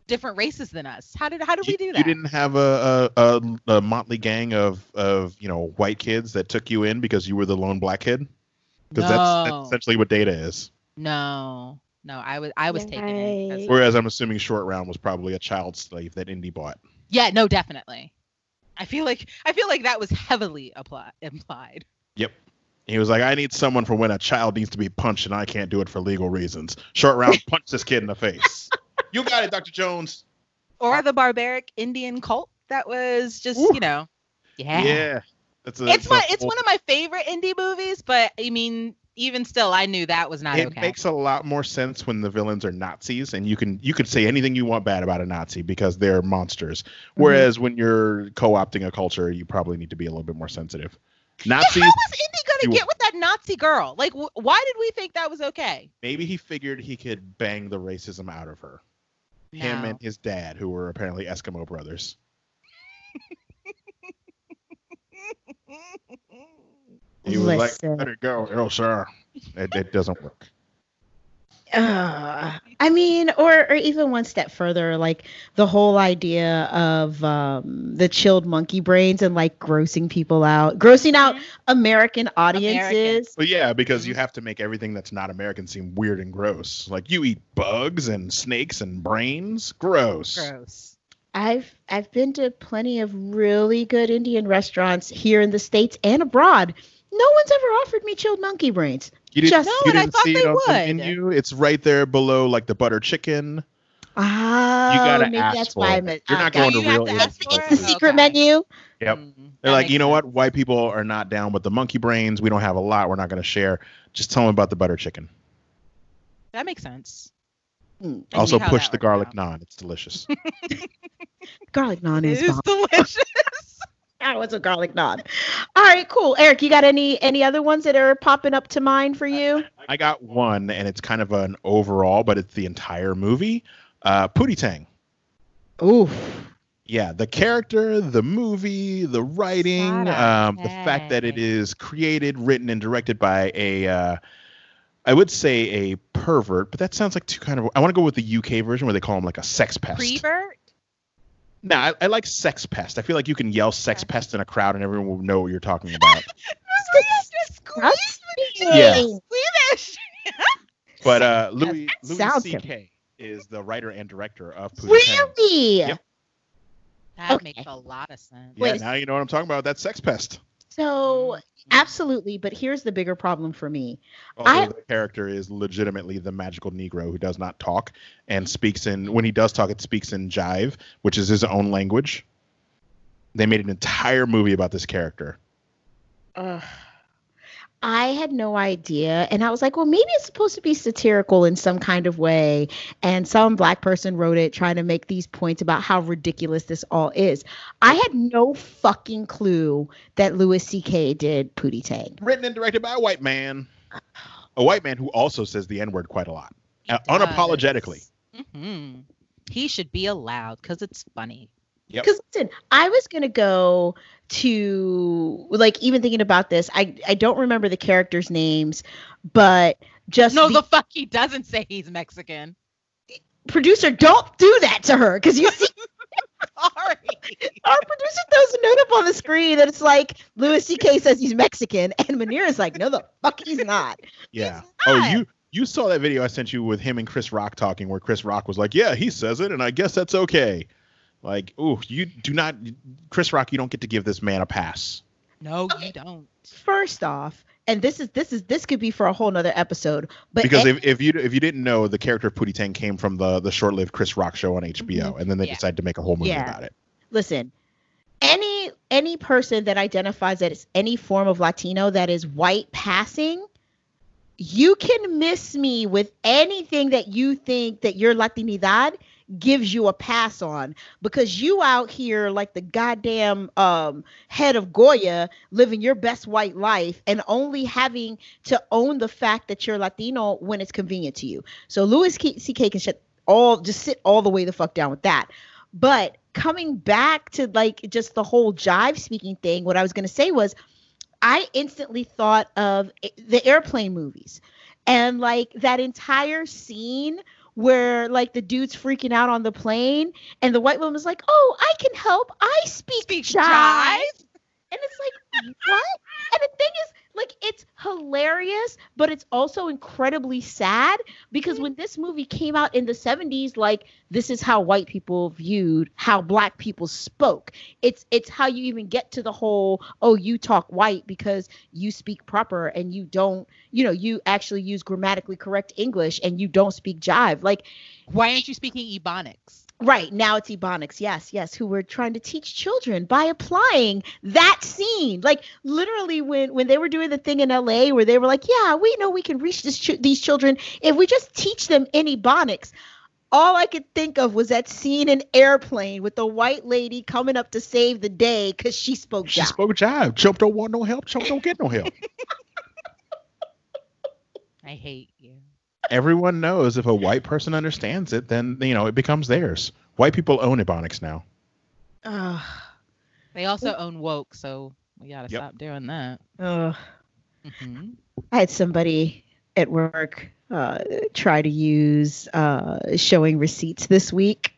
different races than us? How did how did we do that? you didn't have a, a, a, a motley gang of of you know white kids that took you in because you were the lone black kid. Because that's, No. that's essentially what Data is. No, no, I was I was taking it. 'cause- Yikes. Whereas I'm assuming Short Round was probably a child slave that Indy bought. Yeah, no, definitely. I feel like I feel like that was heavily apply, implied. Yep. He was like, I need someone for when a child needs to be punched and I can't do it for legal reasons. Short Round punched this kid in the face. You got it, Dr. Jones. Or the barbaric Indian cult that was just, Ooh. you know. Yeah. Yeah. That's a, It's my it's one of my favorite indie movies, but I mean, even still I knew that was not it okay. It makes a lot more sense when the villains are Nazis, and you can you could say anything you want bad about a Nazi because they're monsters. Mm-hmm. Whereas when you're co-opting a culture, you probably need to be a little bit more sensitive. Nazis, hell was Indy gonna get with that Nazi girl? Like, wh- why did we think that was okay? maybe he figured he could bang the racism out of her. Him and his dad, who were apparently Eskimo brothers. He was Listen. like, "Let it go, oh sir." It, it doesn't work. Uh, I mean, or or even one step further, like the whole idea of um, the chilled monkey brains and like grossing people out, grossing out Mhm. American audiences. But yeah, because you Mhm. have to make everything that's not American seem weird and gross. Like you eat bugs and snakes and brains. Gross. Gross. I've I've been to plenty of really good Indian restaurants here in the states and abroad. No one's ever offered me chilled monkey brains. You didn't, Just- you No, didn't thought see it on the menu. It's right there below, like the butter chicken. Oh, gotta maybe ask that's for why it. I'm. a- You're I not got going you. to you have real to ask for It's the secret Okay. menu. Yep. Mm, They're like, you know what? White people are not down with the monkey brains. We don't have a lot. We're not going to share. Just tell them about the butter chicken. That makes sense. Mm, also, push the garlic out. naan. It's delicious. garlic naan It is is bomb. delicious. That was a garlic naan. All right, cool. Eric, you got any any other ones that are popping up to mind for you? I got one, and it's kind of an overall, but it's the entire movie. Uh, Pootie Tang. Ooh. Yeah, the character, the movie, the writing, Shut up, um, the fact that it is created, written, and directed by a, uh, I would say a pervert, but that sounds like too kind of. I want to go with the UK version where they call him like a sex pest. Prevert? No, I, I like sex pest. I feel like you can yell sex pest in a crowd and everyone will know what you're talking about. Yeah. Squeamish. but uh, Louis Louis sounds C.K. is the writer and director of Pootie Really? Yep. That Okay. makes a lot of sense. Yeah, Wait. now you know what I'm talking about. That's sex pest. So mm-hmm. absolutely, but here's the bigger problem for me. Also, I- the character is legitimately the magical Negro who does not talk and speaks in. When he does talk, it speaks in jive, which is his own language. They made an entire movie about this character. Ugh. I had no idea. And I was like, well, maybe it's supposed to be satirical in some kind of way. And some black person wrote it trying to make these points about how ridiculous this all is. I had no fucking clue that Louis C.K. did Pootie Tang. Written and directed by a white man, a white man who also says the N word quite a lot, uh, unapologetically. hmm He should be allowed because it's funny. Yep. Because listen, I was gonna go to like even thinking about this. I I don't remember the characters' names, but just No, the, the fuck he doesn't say he's Mexican. producer, don't do that to her because you see Sorry. our producer throws a note up on the screen that it's like Louis C.K. says he's Mexican, and Manir is like, no, the fuck he's not. Yeah. He's Oh, you you saw that video I sent you with him and Chris Rock talking, where Chris Rock was like, "Yeah, he says it, and I guess that's okay." Like, ooh, you do not, Chris Rock, you don't get to give this man a pass. No, Okay. you don't. First off, and this is this is this could be for a whole nother episode, but because a- if, if you if you didn't know, the character of Pootie Tang came from the the short-lived Chris Rock show on mm-hmm. HBO, and then they Yeah. decided to make a whole movie Yeah. about it. listen any any person that identifies that it's any form of latino that is white passing you can miss me with anything that you think that your latinidad gives you a pass on because you out here like the goddamn um head of goya living your best white life and only having to own the fact that you're latino when it's convenient to you. So louis ck can shut all just sit all the way the fuck down with that. But coming back to like just the whole jive speaking thing, what I was going to say was I instantly thought of the airplane movies. And like that entire scene where like the dude's freaking out on the plane and the white woman was like, "Oh, I can help. I speak, Speak jive." jive. And it's like, what? And the thing is, like it's hilarious, but it's also incredibly sad because mm-hmm. when this movie came out in the 70s, like this is how white people viewed how black people spoke. It's it's how you even get to the whole, oh, you talk white because you speak proper and you don't, you know, you actually use grammatically correct English and you don't speak jive. Like Why aren't you speaking Ebonics? Right now it's Ebonics, yes, yes, who were trying to teach children by applying that scene. Like literally, when when they were doing the thing in LA where they were like, "Yeah, we know we can reach this ch- these children if we just teach them in Ebonics." All I could think of was that scene in Airplane with the white lady coming up to save the day because she spoke. She jive. spoke jive. Chump don't want no help. Chump don't get no help. I hate you. Everyone knows if a white person understands it, then you know it becomes theirs. White people own Ebonics now. Ugh. They also own woke, so we gotta Yep. stop doing that. Ugh. hmm I had somebody at work uh, try to use uh, showing receipts this week,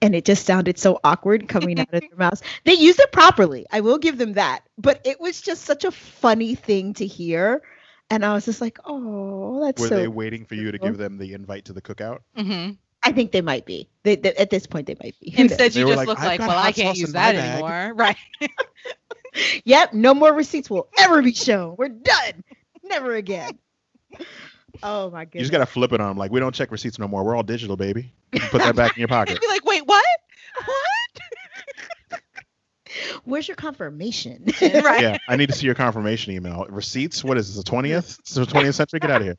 and it just sounded so awkward coming out of their mouths. They used it properly. I will give them that, but it was just such a funny thing to hear, and I was just like, "Oh, that's Were so." they waiting for you to give them the invite to the cookout? hmm I think they might be. They, they- at this point, they might be. Instead, They you just like, look like, well, I can't use that bag." anymore, right? Yep, no more receipts will ever be shown. We're done. Never again. Oh my god! You just gotta flip it on them. Like we don't check receipts no more. We're all digital, baby. Put that back in your pocket. I'd be like, wait, what? What? Where's your confirmation? right. Yeah, I need to see your confirmation email. Receipts? What is this? The twentieth? It's the twentieth century? Get out of here.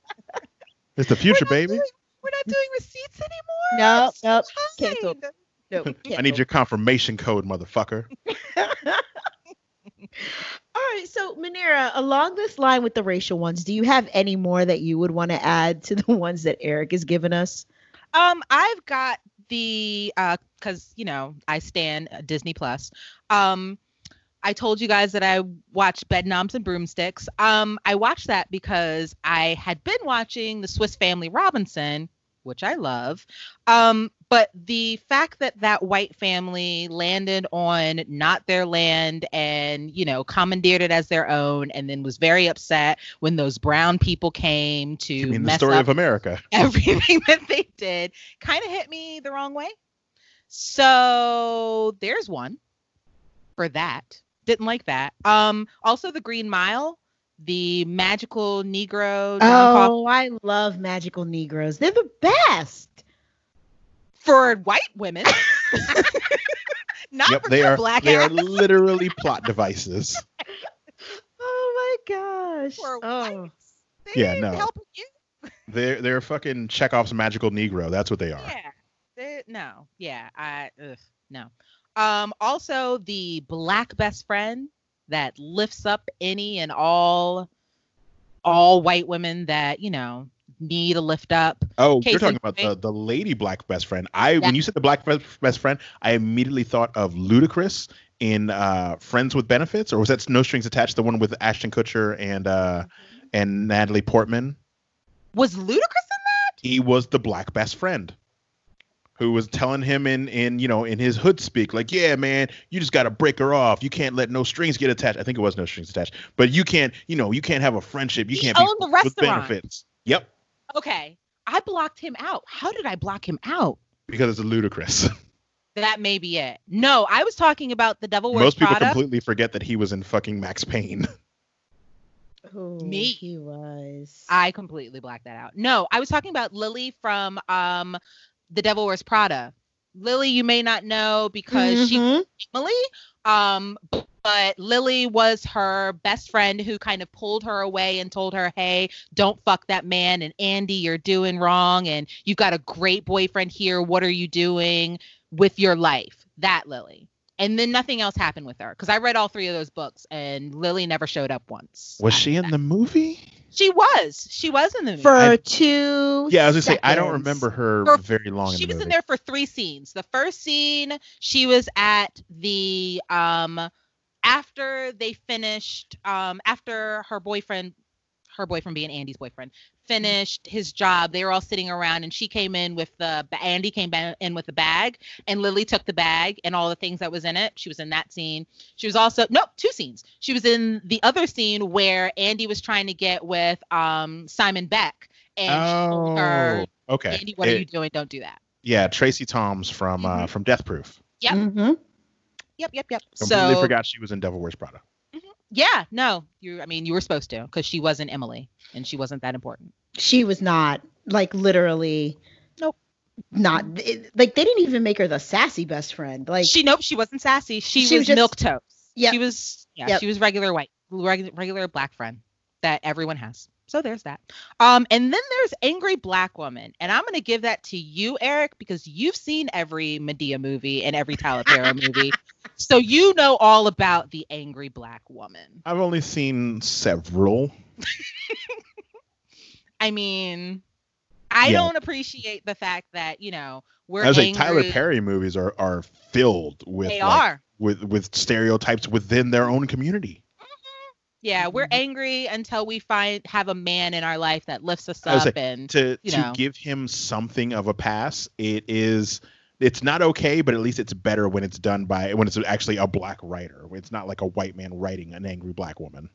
It's the future, We're baby. doing- we're not doing receipts anymore. Nope, It's nope, fine. canceled. No, I need your confirmation code, motherfucker. All right, so Manira, along this line with the racial ones, do you have any more that you would want to add to the ones that Eric has given us? Um, I've got the uh, cause you know I stand Disney Plus. Um, I told you guys that I watched Bedknobs and Broomsticks. Um, I watched that because I had been watching the Swiss Family Robinson, which I love. Um, but the fact that that white family landed on not their land and you know commandeered it as their own, and then was very upset when those brown people came to You mean the mess story up of America? everything that they did kind of hit me the wrong way. So there's one for that. Didn't like that. Um, also the Green Mile, the magical Negro Oh, I love magical Negroes. They're the best. For white women. Not Yep, for they your are. black They are literally plot devices. Oh my gosh. For Oh. whites. They Yeah, no. They're they're fucking Chekhov's magical Negro. That's what they are. Yeah. They, no. Yeah. I. Ugh, no. Um. Also, the black best friend that lifts up any and all, all white women that you know need a lift up. Oh, you're talking about the, the lady black best friend. I Yeah. when you said the black best friend, I immediately thought of Ludacris in uh, Friends with Benefits, or was that No Strings Attached, the one with Ashton Kutcher and uh, and Natalie Portman? Was Ludacris in that? He was the black best friend who was telling him in in you know in his hood speak like yeah man you just got to break her off you can't let no strings get attached i think it was no strings attached but you can't you know you can't have a friendship you He can't be the friends with restaurant. benefits yep Okay. I blocked him out. How did I block him out? because it's ludicrous That may be it. No, I was talking about the Devil Wears Prada. most people Prada. completely forget that he was in fucking max payne Who Me. he was. I completely blacked that out. No, I was talking about Lily from um The Devil Wears Prada. Lily, you may not know because she Mhm. Emily. Um, but Lily was her best friend who kind of pulled her away and told her, "Hey, don't fuck that man." And Andy, you're doing wrong, and you've got a great boyfriend here. What are you doing with your life? That Lily. And then nothing else happened with her because I read all three of those books, and Lily never showed up once. was she in that. the movie She was. She was in the movie. for I- two. yeah i was gonna say i don't remember her For- very long in she the was movie in there for three scenes. The first scene, she was at the um after they finished um after her boyfriend her boyfriend being Andy's boyfriend finished his job, they were all sitting around, and she came in with the Andy came in with the bag, and Lily took the bag and all the things that was in it. She was in that scene. She was also nope, two scenes. She was in the other scene where Andy was trying to get with um Simon Beck, and she told her, Oh, okay. Andy, what are you doing? Don't do that. Yeah, Tracie Thoms from uh, Mhm. from Death Proof. Yep. Mm-hmm. Yep, yep, yep. Completely so forgot she was in Devil Wears Prada. Yeah, no, you. I mean, you were supposed to because she wasn't Emily, and she wasn't that important. She was not like literally. Nope. Not it- like they didn't even make her the sassy best friend. Like she nope, she wasn't sassy. She, She was, was milk toast. Yep. She was yeah, Yep. she was regular white, regular, regular black friend that everyone has. So there's that. Um, and then there's angry black woman, and I'm gonna give that to you, Eric, because you've seen every Madea movie and every Tyler Perry movie, so you know all about the angry black woman. I've only seen several. I mean, I Yeah. don't appreciate the fact that you know we're I was like. Tyler Perry movies are are filled with They like, are. with with stereotypes within their own community. Yeah, we're Mhm. angry until we find have a man in our life that lifts us up like, and To you to know. give him something of a pass, it is it's not okay, but at least it's better when it's done by when it's actually a black writer. It's not like a white man writing an angry black woman.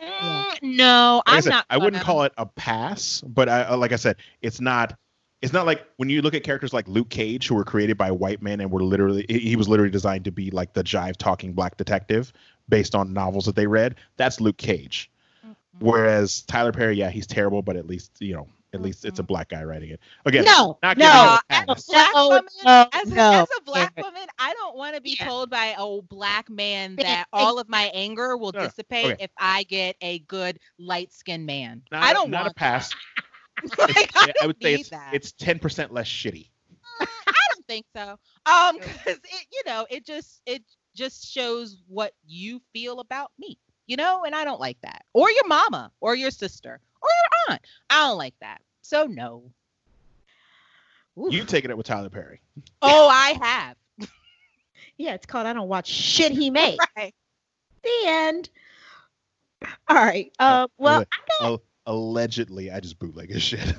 Mm, no, Like I I'm said, not. I wouldn't gonna. call it a pass, but I, uh, like I said, it's not. It's not like when you look at characters like Luke Cage, who were created by white men and were literally he he was literally designed to be like the jive talking black detective based on novels that they read. That's Luke Cage. Mhm. Whereas Tyler Perry, yeah, he's terrible, but at least you know, at least it's a Mhm. black guy writing it. Again, no, not no, as a black No, woman, no, as, a, no. as a black Yeah. woman, I don't want to be Yeah. told by a black man that all of my anger will No, no, dissipate okay. if I get a good light skinned man. Not, I a- don't not want a pass. that. like, I, Yeah, I would don't say it's that. it's ten percent less shitty. I don't think so. Um, because it, you know, it just it just shows what you feel about me, you know, and I don't like that. Or your mama, or your sister, or your aunt. I don't like that. So no. Oof. You taking it with Tyler Perry. Oh, I have. yeah, it's called I don't watch shit he made. Right. the end. All right. Uh, well, Al- allegedly, I just bootleg his shit.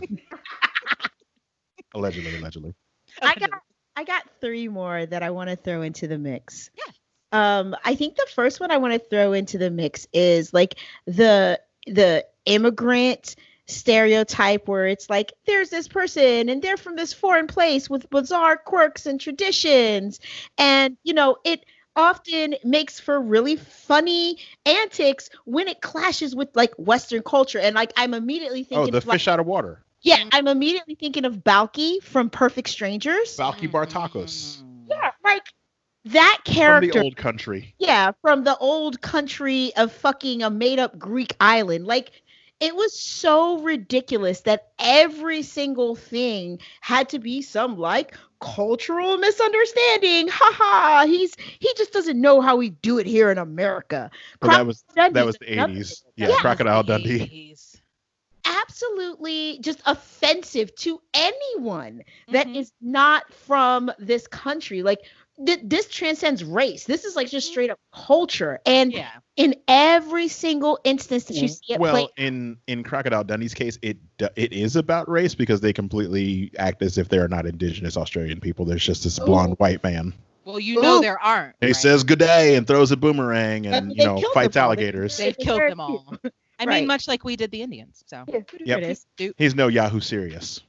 allegedly, allegedly. I got I got three more that I want to throw into the mix. Yeah. Um, I think the first one I want to throw into the mix is like the the immigrant stereotype where it's like there's this person and they're from this foreign place with bizarre quirks and traditions and you know it often makes for really funny antics when it clashes with like western culture and like i'm immediately thinking Oh, thinking the of, like, fish out of water. yeah i'm immediately thinking of balki from perfect strangers Balki Bartakos Mm. yeah, like that from character. the old country. yeah, from the old country of fucking a made up Greek island. Like it was so ridiculous that every single thing had to be some like cultural misunderstanding. Ha ha. He's he just doesn't know how we do it here in America. But that was Crocodile that was the is another- eighties. Yeah, Yeah. Crocodile Dundee. Jeez. Absolutely just offensive to anyone that Mhm. is not from this country. Like th- this transcends race. This is like just mm-hmm. straight up culture. And Yeah. in every single instance that you mm, see it well, play, in in Crocodile Dundee's case, it it is about race because they completely act as if they are not indigenous Australian people. There's just this blonde white man. Well, you know Ooh. there aren't. He right? says good day and throws a boomerang and you know fights them. They- alligators. they've killed them all. I Right. mean, much like we did the Indians. So. Yep. It is. He's no Yahoo serious.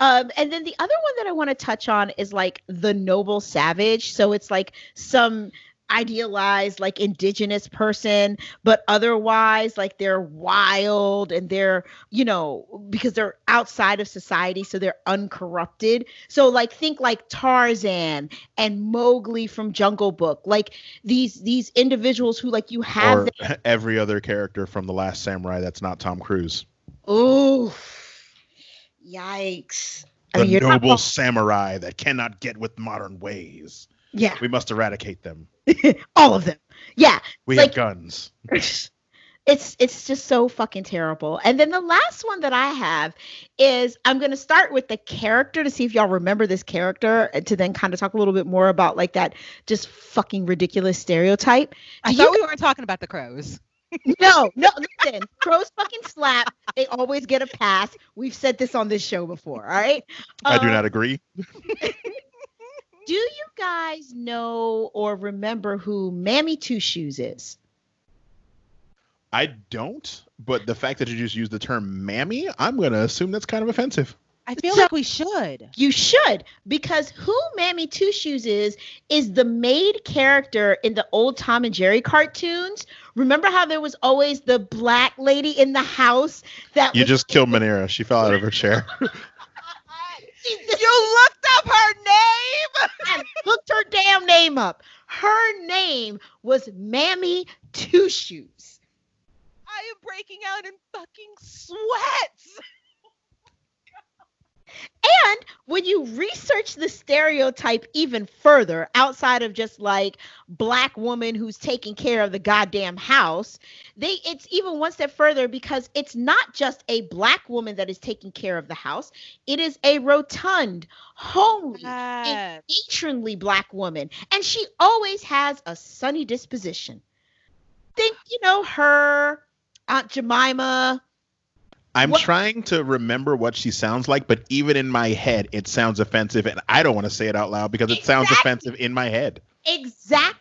Um, and then the other one that I want to touch on is like the noble savage. So it's like some idealized like indigenous person but otherwise like they're wild and they're you know because they're outside of society so they're uncorrupted so like think like tarzan and mowgli from jungle book like these these individuals who like you have or every other character from the Last Samurai that's not Tom Cruise. oh yikes The you're not noble wrong. samurai that cannot get with modern ways. yeah We must eradicate them. all of them yeah We Like- have guns. it's it's just so fucking terrible. And then the last one that I have is I'm going to start with the character to see if y'all remember this character and to then kind of talk a little bit more about like that just fucking ridiculous stereotype. I Do thought you- we weren't talking about the crows. No, no, listen. Crows fucking slap. They always get a pass. We've said this on this show before. All right. I do Um, not agree. Do you guys know or remember who Mammy Two Shoes is? I don't, but the fact that you just used the term mammy, I'm going to assume that's kind of offensive. I feel So- like we should. You should, because who Mammy Two Shoes is is the maid character in the old Tom and Jerry cartoons. Remember how there was always the black lady in the house that You was- just killed Manira. She fell out of her chair. You looked up her name. I looked her damn name up. Her name was Mammy Two Shoes. I am breaking out in fucking sweats. And when you research the stereotype even further, outside of just like black woman who's taking care of the goddamn house, they it's even one step further because it's not just a black woman that is taking care of the house. It is a rotund, homely, Yes. matronly black woman, and she always has a sunny disposition. Think you know her, Aunt Jemima. I'm What- trying to remember what she sounds like, but even in my head, it sounds offensive, and I don't want to say it out loud because it sounds offensive in my head. Exactly.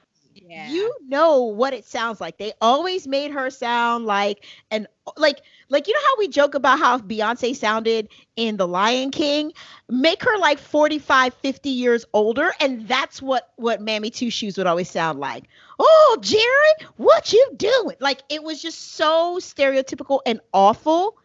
Yeah. You know what it sounds like. They always made her sound like an like like you know how we joke about how Beyonce sounded in The Lion King? Make her like 45, 50 years older and that's what what Mammy Two Shoes would always sound like. Oh, Jerry, what you doing? Like it was just so stereotypical and awful.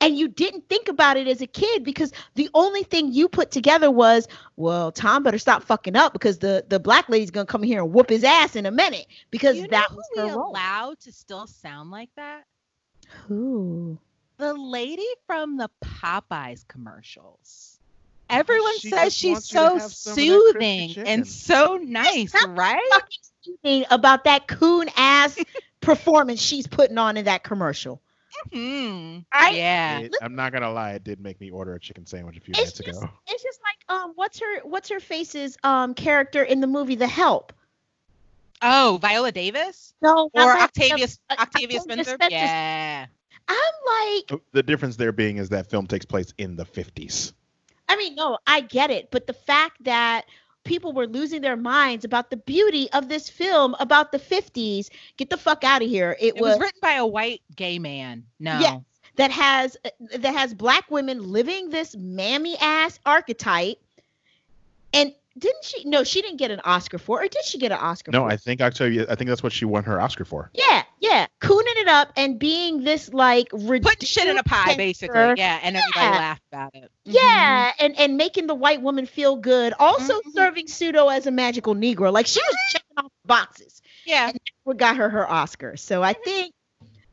And you didn't think about it as a kid because the only thing you put together was, well, Tom better stop fucking up because the the black lady's gonna come here and whoop his ass in a minute because you that was we her role. allowed to still sound like that? Who? The lady from the Popeyes commercials. Everyone She says she's wants you to so have some of that crispy soothing and so nice, right? Fucking soothing about that coon ass performance she's putting on in that commercial. Hmm. I- yeah. It- I'm not gonna lie, it did make me order a chicken sandwich a few It's minutes just, ago. it's just like um, what's her what's her face's um character in the movie The Help? Oh, Viola Davis No, or not Octavia uh, Octavia Octavia Spencer? Spencer. Yeah. I'm like, Oh, The difference there being is that film takes place in the 50s. I mean, no, I get it, but the fact that people were losing their minds about the beauty of this film about the 50s, get the fuck out of here. It, It was written by a white gay man. No. Yes. that has that has black women living this mammy ass archetype. And didn't she? No, she didn't get an Oscar for, or did she get an Oscar? No, for? I think Octavia. I think that's what she won her Oscar for. Yeah, yeah, cooning it up and being this like Put shit in a pie, ridiculous basically. Yeah, and everybody laughed about it. Yeah, mm-hmm. and and making the white woman feel good. Also Mhm. serving pseudo as a magical Negro. Like she was mm-hmm. checking off boxes. Yeah. What got her her Oscar? So I mm-hmm. think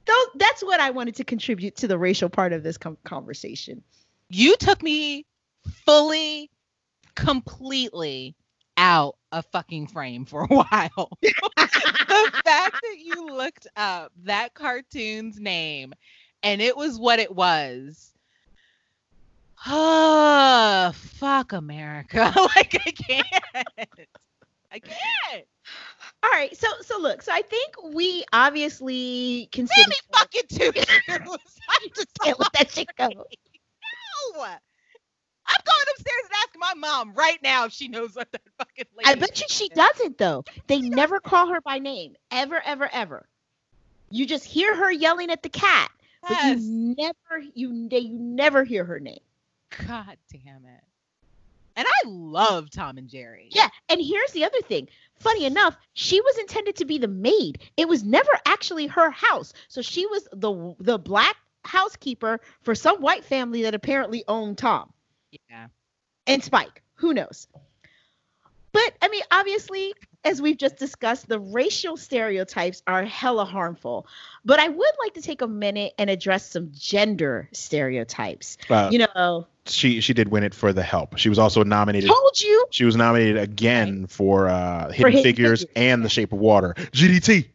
those that's what I wanted to contribute to the racial part of this com- conversation. You took me fully, completely out of fucking frame for a while. the fact that you looked up that cartoon's name and it was what it was. Oh, fuck America. like I can't. I can't. All right, so so look, so I think we obviously consider Sammy fucking two years. I'm just can't let that shit go. No. I'm going upstairs and asking my mom right now if she knows what that fucking lady I bet you she doesn't though. They never call her by name, ever, ever, ever. You just hear her yelling at the cat, but you never, you they, you never hear her name. God damn it. And I love Tom and Jerry. Yeah, and here's the other thing. Funny enough, she was intended to be the maid. It was never actually her house. So she was the the black housekeeper for some white family that apparently owned Tom. Yeah. and Spike. Who knows? But I mean, obviously, as we've just discussed, the racial stereotypes are hella harmful. But I would like to take a minute and address some gender stereotypes. Uh, You know, she she did win it for The Help. She was also nominated. told you. She was nominated again for uh, Hidden, Hidden Figures, Figures. and The Shape of Water. GDT.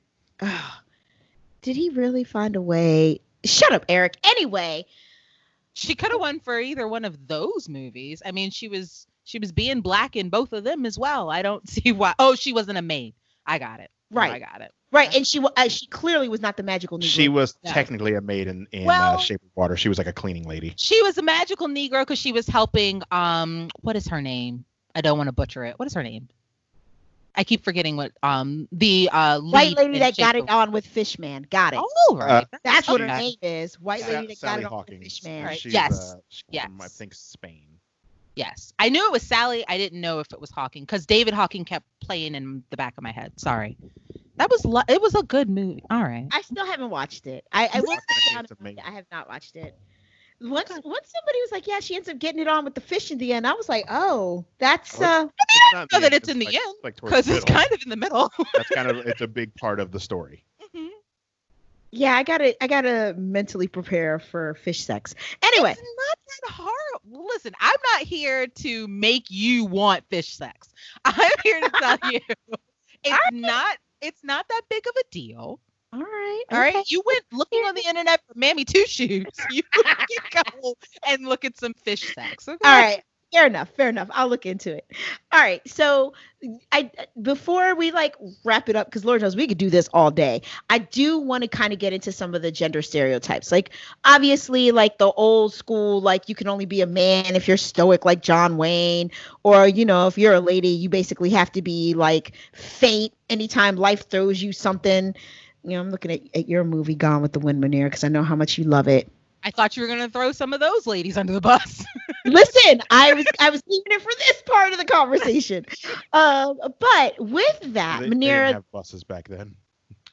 Did he really find a way? Shut up, Eric. Anyway, She could have won for either one of those movies. I mean, she was she was being black in both of them as well. I don't see why. Oh, she wasn't a maid. I got it. Oh, I got it. Right, and she wa- uh, she clearly was not the magical Negro. She was No. technically a maid in, in Well- uh, Shape of Water. She was like a cleaning lady. She was a magical Negro because she was helping. Um, what is her name? I don't want to butcher it. What is her name? I keep forgetting what um the uh white lady that got it on with Fishman. Got it. Oh right, That's what her name is. White lady that Sally got it on with Fishman. Right. Yes. uh, she's from, I think Spain. Yes, I knew it was Sally. I didn't know if it was Hawking because David Hawking kept playing in the back of my head. Sorry, that was lo- it was a good movie. All right. I still haven't watched it. I, I will Really? sit down It's and watch it. I have not watched it. Once once somebody was like, "Yeah, she ends up getting it on with the fish in the end," I was like, "Oh, that's uh, It's not know the that it's in the like, end, like towards Because the it's kind of in the middle. That's kind of it's a big part of the story. Mhm. yeah." I gotta I gotta mentally prepare for fish sex. Anyway, It's not that hard. Listen, I'm not here to make you want fish sex. I'm here to tell you it's not it's not that big of a deal. All right, All right. okay. You went looking on the internet for Mammy Two Shoes. You can go and look at some fish sex. Okay? All right. Fair enough. Fair enough. I'll look into it. All right. So I before we like wrap it up, because Lord knows we could do this all day. I do want to kind of get into some of the gender stereotypes. Like obviously, like the old school, like you can only be a man if you're stoic like John Wayne, or you know, if you're a lady, you basically have to be like faint anytime life throws you something. You know, I'm looking at, at your movie Gone with the Wind, Manir, because I know how much you love it. I thought you were gonna throw some of those ladies under the bus. Listen, I was I was leaving it for this part of the conversation. Um, but with that, They, they didn't have buses back then.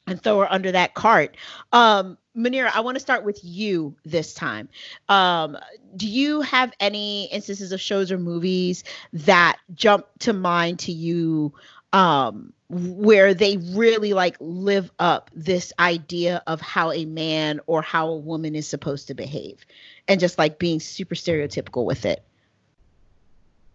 and throw her under that cart. Um, Manira, I want to start with you this time. Um, do you have any instances of shows or movies that jump to mind to you um, where they really like live up this idea of how a man or how a woman is supposed to behave and just like being super stereotypical with it?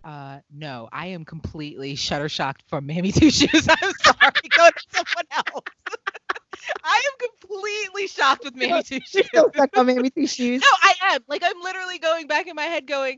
Uh, no, I am completely shutter shocked from Mammy Two Shoes. I'm sorry, go to someone else. I am completely shocked with Mammy Two Shoes. still stuck on Mammy Two Shoes. No, I am. Like I'm literally going back in my head going,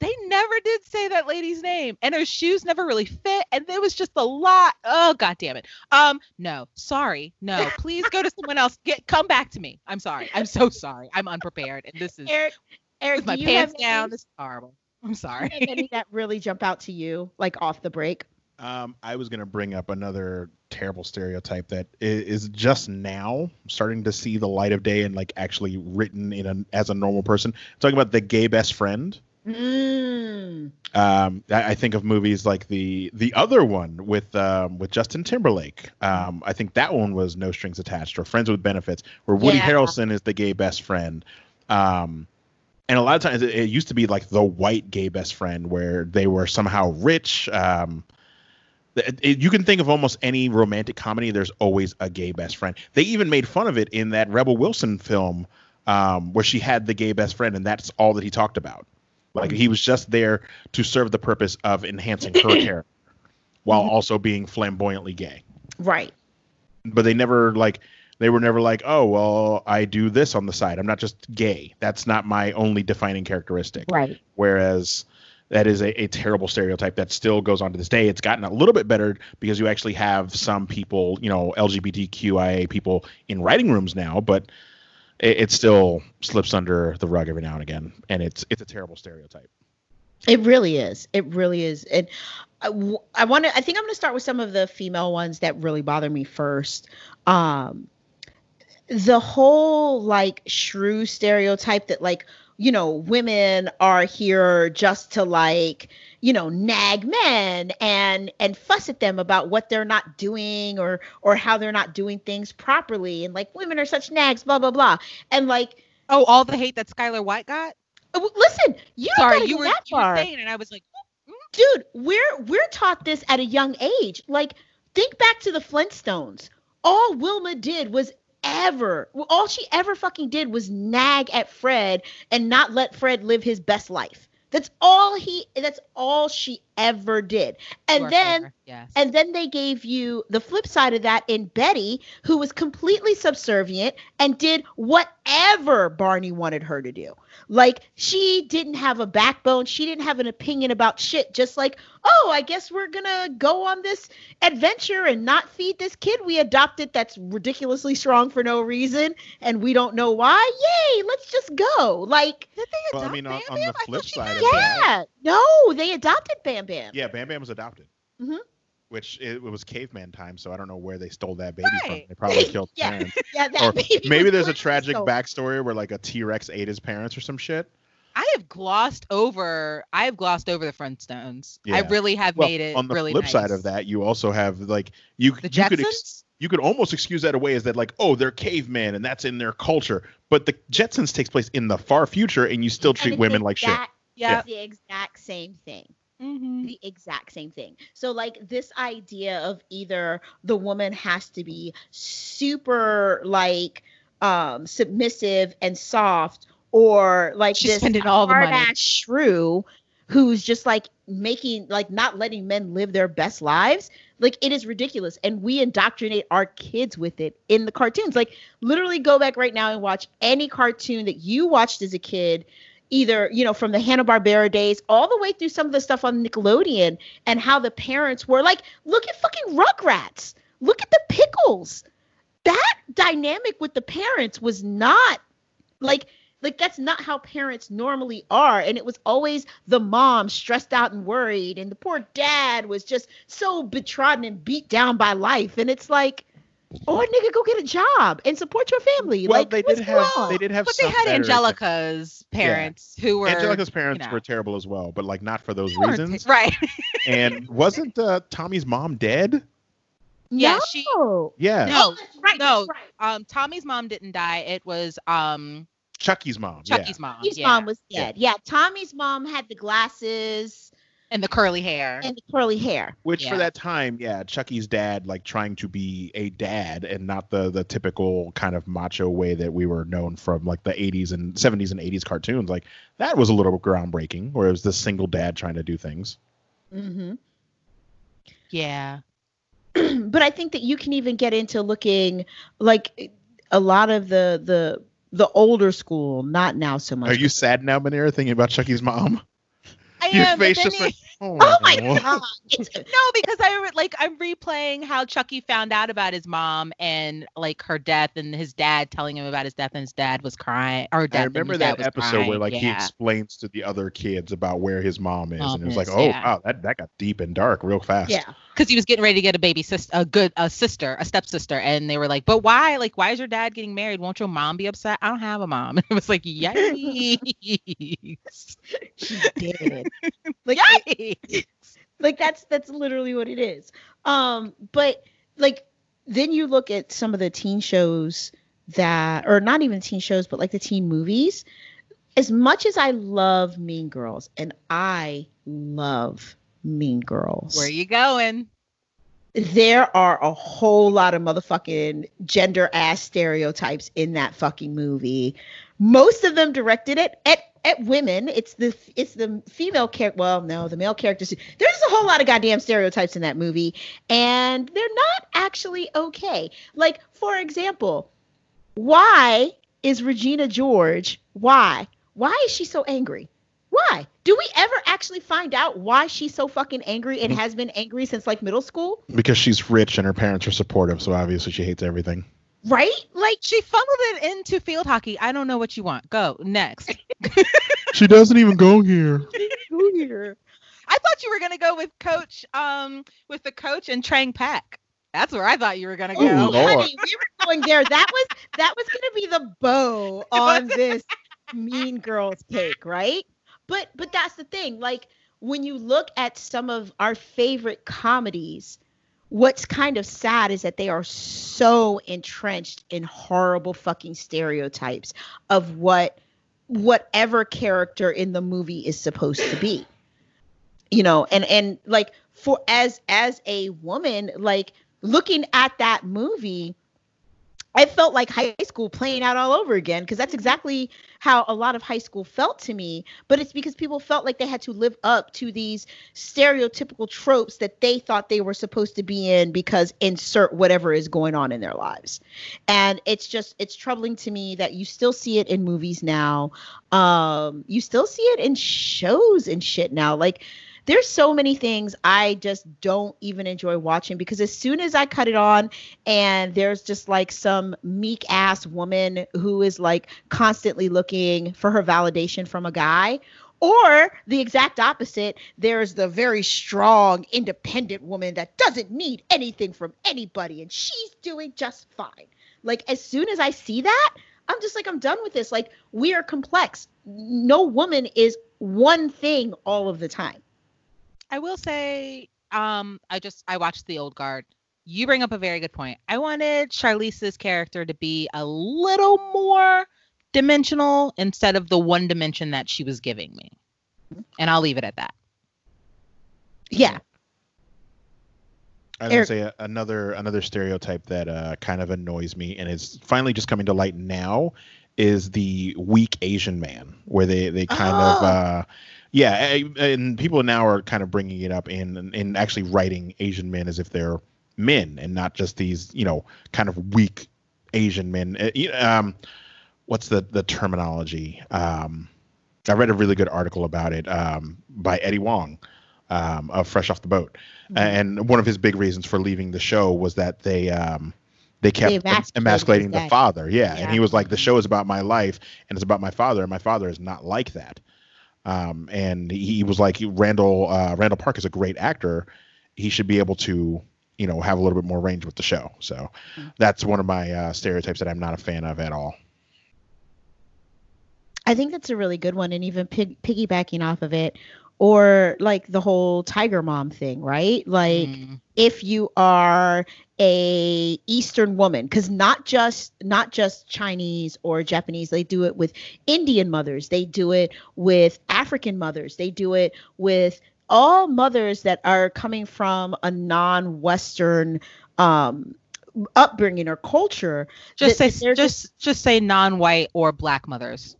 they never did say that lady's name. And her shoes never really fit. And there was just a lot. Oh god damn it. Um, no, sorry. No, please go to someone else. Get come back to me. I'm sorry. I'm so sorry. I'm unprepared. And this is Eric, Eric, with my do you pants have down. Any, This is horrible. I'm sorry. any that really jump out to you, like off the break? Um, I was gonna bring up another terrible stereotype that is just now starting to see the light of day and like actually written in a, as a normal person. talking about the gay best friend. Mm. Um, I, I think of movies like the the other one with um, with Justin Timberlake. Um, I think that one was No Strings Attached or Friends with Benefits, where Woody Yeah. Harrelson is the gay best friend. Um, and a lot of times it, it used to be like the white gay best friend, where they were somehow rich. Um, it- it- you can think of almost any romantic comedy. There's always a gay best friend. They even made fun of it in that Rebel Wilson film, um, where she had the gay best friend, and that's all that he talked about. Like he was just there to serve the purpose of enhancing her character, while mm-hmm. also being flamboyantly gay. Right. But they never like they were never like, oh well, I do this on the side. I'm not just gay. That's not my only defining characteristic. Right. Whereas that is a, a terrible stereotype that still goes on to this day. It's gotten a little bit better because you actually have some people, you know, LGBTQIA people in writing rooms now, but it, it still slips under the rug every now and again, and it's it's a terrible stereotype. It really is. It really is. And I, want to. I think I'm going to start with some of the female ones that really bother me first. Um, the whole like shrew stereotype that like you know women are here just to like you know nag men and and fuss at them about what they're not doing or or how they're not doing things properly. And like women are such nags blah blah blah. And like Oh, all the hate that Skyler White got. uh, listen you Sorry, you were, that you were saying, and I was like, dude we're we're taught this at a young age. Like think back to the flintstones. All wilma did was ever all she ever fucking did was nag at fred and not let fred live his best life that's all he that's all she ever did. And Or then her, yes. and then they gave you the flip side of that in Betty, who was completely subservient and did whatever Barney wanted her to do. Like she didn't have a backbone, she didn't have an opinion about shit. Just like, oh, I guess we're gonna go on this adventure and not feed this kid we adopted that's ridiculously strong for no reason, and we don't know why. Yay, let's just go. Like, Did they Well, I adopt mean, on- Bam on the flip side had of a that- yeah, no, they adopted Bam Bam. Yeah, Bam Bam was adopted. Mhm. Which it, it was caveman time, so I don't know where they stole that baby from. They probably killed Yeah. parents. Yeah, that Or baby Maybe there's a tragic stolen. backstory where like a T Rex ate his parents or some shit. I have glossed over. I have glossed over the Flintstones. I really have Well, made it on the really flip nice. side of that, you also have like you the you could Jetsons. ex- you could almost excuse that away as that like oh they're cavemen and that's in their culture, but the Jetsons takes place in the far future and you still treat women like shit. yeah. The exact same thing. Mhm. the exact same thing. So like this idea of either the woman has to be super like um submissive and soft or like She's this spending all the money. ass shrew who's just like making like not letting men live their best lives like it is ridiculous and we indoctrinate our kids with it in the cartoons like literally go back right now and watch any cartoon that you watched as a kid either you know from the hanna-barbera days all the way through some of the stuff on nickelodeon and how the parents were like look at fucking rugrats. Look at the pickles. That dynamic with the parents was not like like that's not how parents normally are. And it was always the mom stressed out and worried. And the poor dad was just so betrodden and beat down by life. And it's like oh nigga go get a job and support your family Well, like they did going have on? they did have But they had better- Angelica's parents who were Angelica's parents know. were terrible as well, but like not for those they weren't- reasons. right? and wasn't uh, Tommy's mom dead? Yeah, she- No. Yeah, No, Oh, right, no. right. Um, Tommy's mom didn't die. It was um Chucky's mom. Chucky's mom. Tommy's yeah. mom was Yeah. dead. Yeah. Tommy's mom had the glasses and the curly hair. and the curly hair. Which Yeah. for that time, yeah, Chucky's dad, like trying to be a dad and not the the typical kind of macho way that we were known from like the 80s and 70s and 80s cartoons. Like that was a little groundbreaking, where it was this single dad trying to do things. Mm-hmm. yeah. but I think that you can even get into looking like a lot of the the the older school, not now so much. Are you sad now, Manira, thinking about Chucky's mom? I Your am, face just he- went, Oh my oh. god! It's, no, because I like I'm replaying how Chucky found out about his mom and like her death, and his dad telling him about his death, and his dad was crying. Or death I remember that episode crying. where like he explains to the other kids about where his mom is, Mom and it was like, is, oh yeah. wow, that, that got deep and dark real fast. yeah. Because he was getting ready to get a baby sister, a good a sister, a stepsister, and they were like, "But why? Like, why is your dad getting married? Won't your mom be upset? I don't have a mom." it was like, yikes, She did. like yikes. like that's that's literally what it is um but like then you look at some of the teen shows that or not even teen shows but like the teen movies as much as i love mean girls and i love mean girls Where you going? there are a whole lot of motherfucking gender ass stereotypes in that fucking movie. Most of them directed it at at women. It's the it's the female character. Well, no, the male characters. There's a whole lot of goddamn stereotypes in that movie, and they're not actually okay. Like for example, why is Regina George? Why? Why is she so angry? Why? Do we ever actually find out why she's so fucking angry and has been angry since like middle school? Because she's rich and her parents are supportive, so obviously she hates everything. Right? Like she funneled it into field hockey. I don't know what you want. Go next. She doesn't even go here. I thought you were gonna go with coach, um, with the coach and Trang Pak. That's where I thought you were gonna Oh, go. Lord. honey, we were going there. That was that was gonna be the bow on this Mean Girls cake, right? But but that's the thing. Like when you look at some of our favorite comedies, what's kind of sad is that they are so entrenched in horrible fucking stereotypes of what whatever character in the movie is supposed to be you know and and like for as as a woman like looking at that movie I felt like high school playing out all over again because that's exactly how a lot of high school felt to me. But it's because people felt like they had to live up to these stereotypical tropes that they thought they were supposed to be in because insert whatever is going on in their lives. And it's just, it's troubling to me that you still see it in movies now. Um, you still see it in shows and shit now. Like, there's so many things I just don't even enjoy watching because as soon as I cut it on and there's just like some meek ass woman who is like constantly looking for her validation from a guy or the exact opposite, there's the very strong, independent woman that doesn't need anything from anybody and she's doing just fine. Like, as soon as I see that, I'm just like, I'm done with this. Like, we are complex. No woman is one thing all of the time. I will say, um, I just I watched the old guard. You bring up a very good point. I wanted Charlize's character to be a little more dimensional instead of the one dimension that she was giving me. And I'll leave it at that. Yeah. I was gonna say uh, another another stereotype that uh, kind of annoys me and is finally just coming to light now is the weak Asian man, where they they kind oh. of uh, yeah, and people now are kind of bringing it up in in actually writing Asian men as if they're men and not just these you know kind of weak Asian men. Uh, um, what's the the terminology? Um, I read a really good article about it um, by Eddie Huang um, of Fresh Off the Boat, mm-hmm. and one of his big reasons for leaving the show was that they um, they kept they emasculating the father. Yeah. yeah. and he was like, the show is about my life and it's about my father, and my father is not like that. Um, and he was like Randall uh, Randall Park is a great actor. He should be able to you know have a little bit more range with the show. So mm-hmm. that's one of my uh, stereotypes that I'm not a fan of at all. I think that's a really good one, and even pig- piggybacking off of it, or like the whole tiger mom thing, right? Like mm. if you are a eastern woman because not just not just chinese or japanese they do it with indian mothers they do it with african mothers they do it with all mothers that are coming from a non-western um, upbringing or culture just say just, just just say non-white or black mothers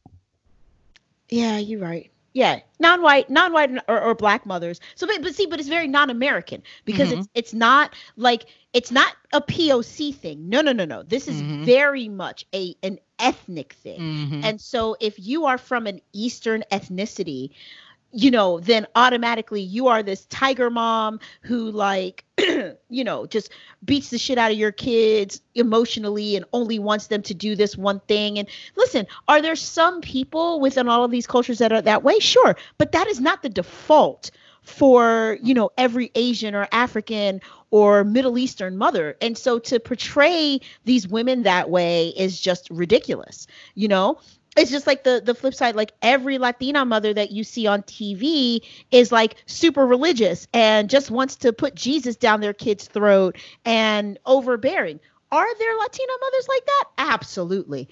yeah you're right yeah, non-white, non-white or, or black mothers. So, but, but, see, but it's very non-American because mm-hmm. it's it's not like it's not a POC thing. No, no, no, no. This is mm-hmm. very much a an ethnic thing. Mm-hmm. And so, if you are from an Eastern ethnicity, you know, then automatically you are this tiger mom who, like, you know, just beats the shit out of your kids emotionally and only wants them to do this one thing. And listen, are there some people within all of these cultures that are that way? Sure. But that is not the default for, you know, every Asian or African or Middle Eastern mother. And so to portray these women that way is just ridiculous, you know? It's just like the the flip side like every latina mother that you see on tv is like super religious and just wants to put jesus down their kid's throat and overbearing. Are there latina mothers like that? Absolutely.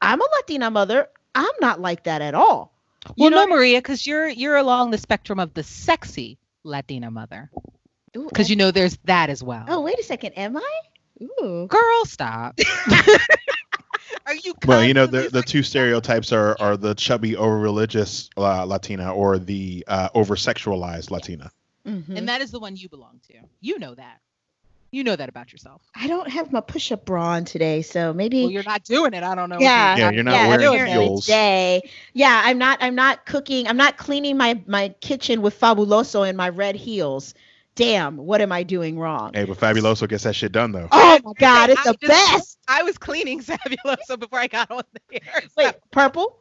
I'm a latina mother. I'm not like that at all. You well no maria because you're you're along the spectrum of the sexy latina mother. Because you know there's that as well. Oh wait a second. Am i? Ooh. girl stop Are you? Well, you know the the two stereotypes are are the chubby over religious uh, Latina or the uh, over sexualized Latina. Mm-hmm. And that is the one you belong to. You know that. You know that about yourself. I don't have my push-up bra on today, so maybe well, you're not doing it. I don't know. Yeah, yeah, you're not yeah, wearing heels today. Yeah, I'm not. I'm not cooking. I'm not cleaning my my kitchen with Fabuloso in my red heels damn, what am I doing wrong? Hey, but Fabuloso gets that shit done though. Oh my god, it's I the just, best. I was cleaning Fabuloso before I got on the air. So. Wait, purple?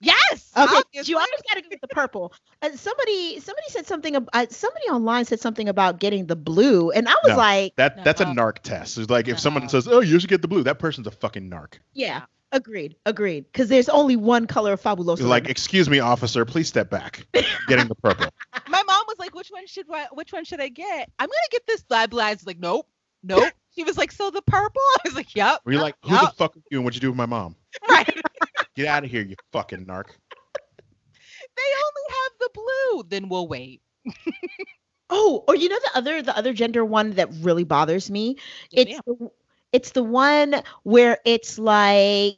Yes. Okay. Obviously. You always got to go with the purple. Uh, somebody, somebody said something. Uh, somebody online said something about getting the blue, and I was no, like, "That that's no. a narc test." It's like if someone says, "Oh, you should get the blue," that person's a fucking narc. Yeah. Agreed. Agreed. Because there's only one color of Fabuloso. Like, excuse me, officer, please step back. Getting the purple. My mom was like, "Which one should I, which one should I get?" I'm gonna get this. Lab lad's like, "Nope, nope." She was like, "So the purple?" I was like, "Yep." Were you like, "Who yep. the fuck are you and what'd you do with my mom?" Right. Get out of here, you fucking narc. They only have the blue. Then we'll wait. oh, or you know the other the other gender one that really bothers me. Yes, it's It's the one where it's like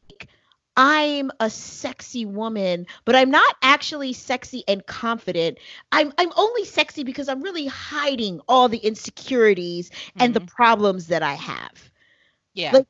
I'm a sexy woman, but I'm not actually sexy and confident. I'm I'm only sexy because I'm really hiding all the insecurities and the Mhm. problems that I have. Yeah. like-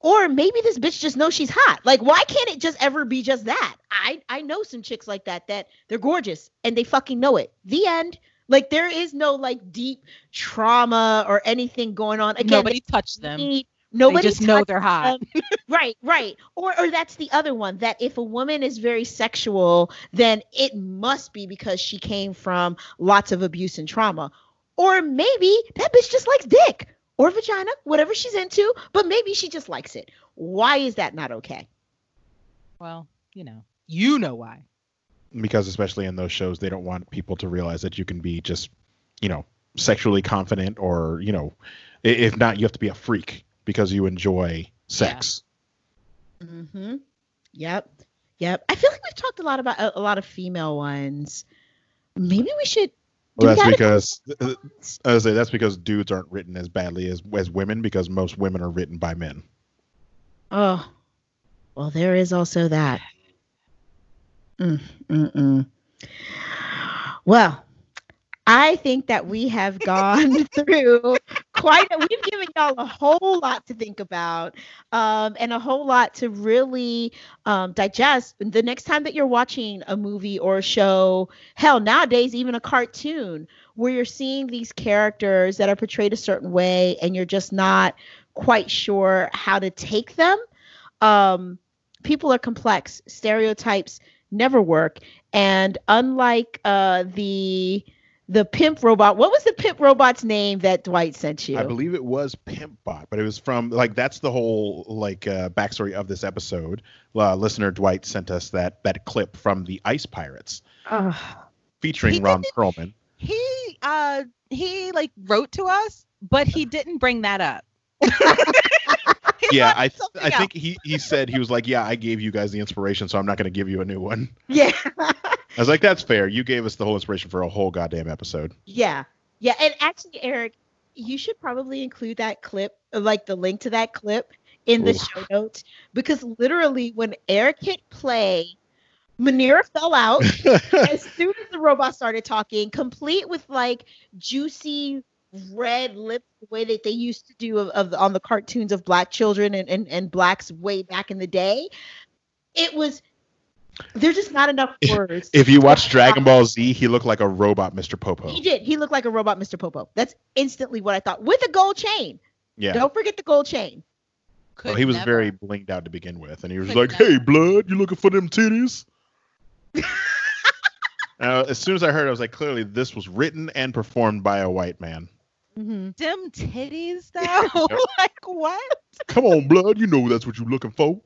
Or maybe this bitch just knows she's hot. Like, why can't it just ever be just that? I I know some chicks like that that they're gorgeous and they fucking know it. The end. Like there is no like deep trauma or anything going on. Again, Nobody touched them. need- They nobody just know they're hot. them. right, right. Or or that's the other one that if a woman is very sexual, then it must be because she came from lots of abuse and trauma. Or maybe that bitch just likes dick or vagina, whatever she's into, but maybe she just likes it. Why is that not okay? Well, you know, you know why. because especially in those shows they don't want people to realize that you can be just you know sexually confident or you know if not you have to be a freak because you enjoy sex Mm-hmm. Yep. Yep. I feel like we've talked a lot about a, a lot of female ones. Maybe we should. well we because uh, I was say that's because dudes aren't written as badly as as women because most women are written by men Oh, well, there is also that. Mm, mm, mm. Well, I think that we have gone through quite. A, we've given y'all a whole lot to think about, um, and a whole lot to really um, digest. The next time that you're watching a movie or a show, hell, nowadays even a cartoon, where you're seeing these characters that are portrayed a certain way, and you're just not quite sure how to take them um, people are complex. Stereotypes never work. And unlike uh, the the pimp robot, what was the pimp robot's name that Dwight sent you? i believe it was pimpbot but it was from like that's the whole like uh, backstory of this episode uh, listener dwight sent us that that clip from the ice pirates Ugh. featuring ron perlman He uh he like wrote to us, but he didn't bring that up. He yeah i something i else. think he he said he was like yeah i gave you guys the inspiration so i'm not going to give you a new one yeah, i was like that's fair you gave us the whole inspiration for a whole goddamn episode yeah, yeah. And actually, Eric, you should probably include that clip, like the link to that clip, in the Oof. show notes because literally, when Eric hit play, Manira fell out. as soon as the robot started talking, complete with like juicy red lips, the way that they used to do of, of on the cartoons of black children and, and, and blacks way back in the day, it was there's just not enough words. if you watch dragon ball z he looked like a robot mr popo he did. He looked like a robot, Mr. Popo. That's instantly what I thought. With a gold chain. yeah Don't forget the gold chain. Well, he was never. very blinged out to begin with, and he was Could like, never. "Hey, blood, you looking for them titties?" uh, as soon as I heard, it, I was like, "Clearly, this was written and performed by a white man." Mm-hmm. dim titties though. like what? Come on, blood, you know that's what you're looking for.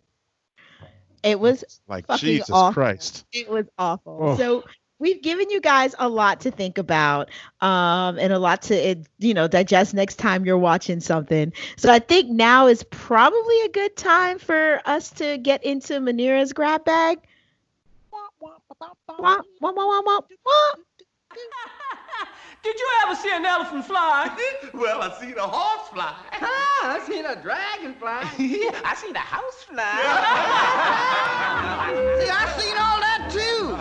It was Like Fucking Jesus awful. Christ. it was awful. Oh. So we've given you guys a lot to think about um, and a lot to uh, you know digest next time you're watching something. So I think now is probably a good time for us to get into Manira's grab bag. Wah, wah, wah, wah, wah, wah. Did you ever see an elephant fly? Well, I seen a horse fly. Ah, I seen a dragon fly. I seen a house fly. See, I seen all that too.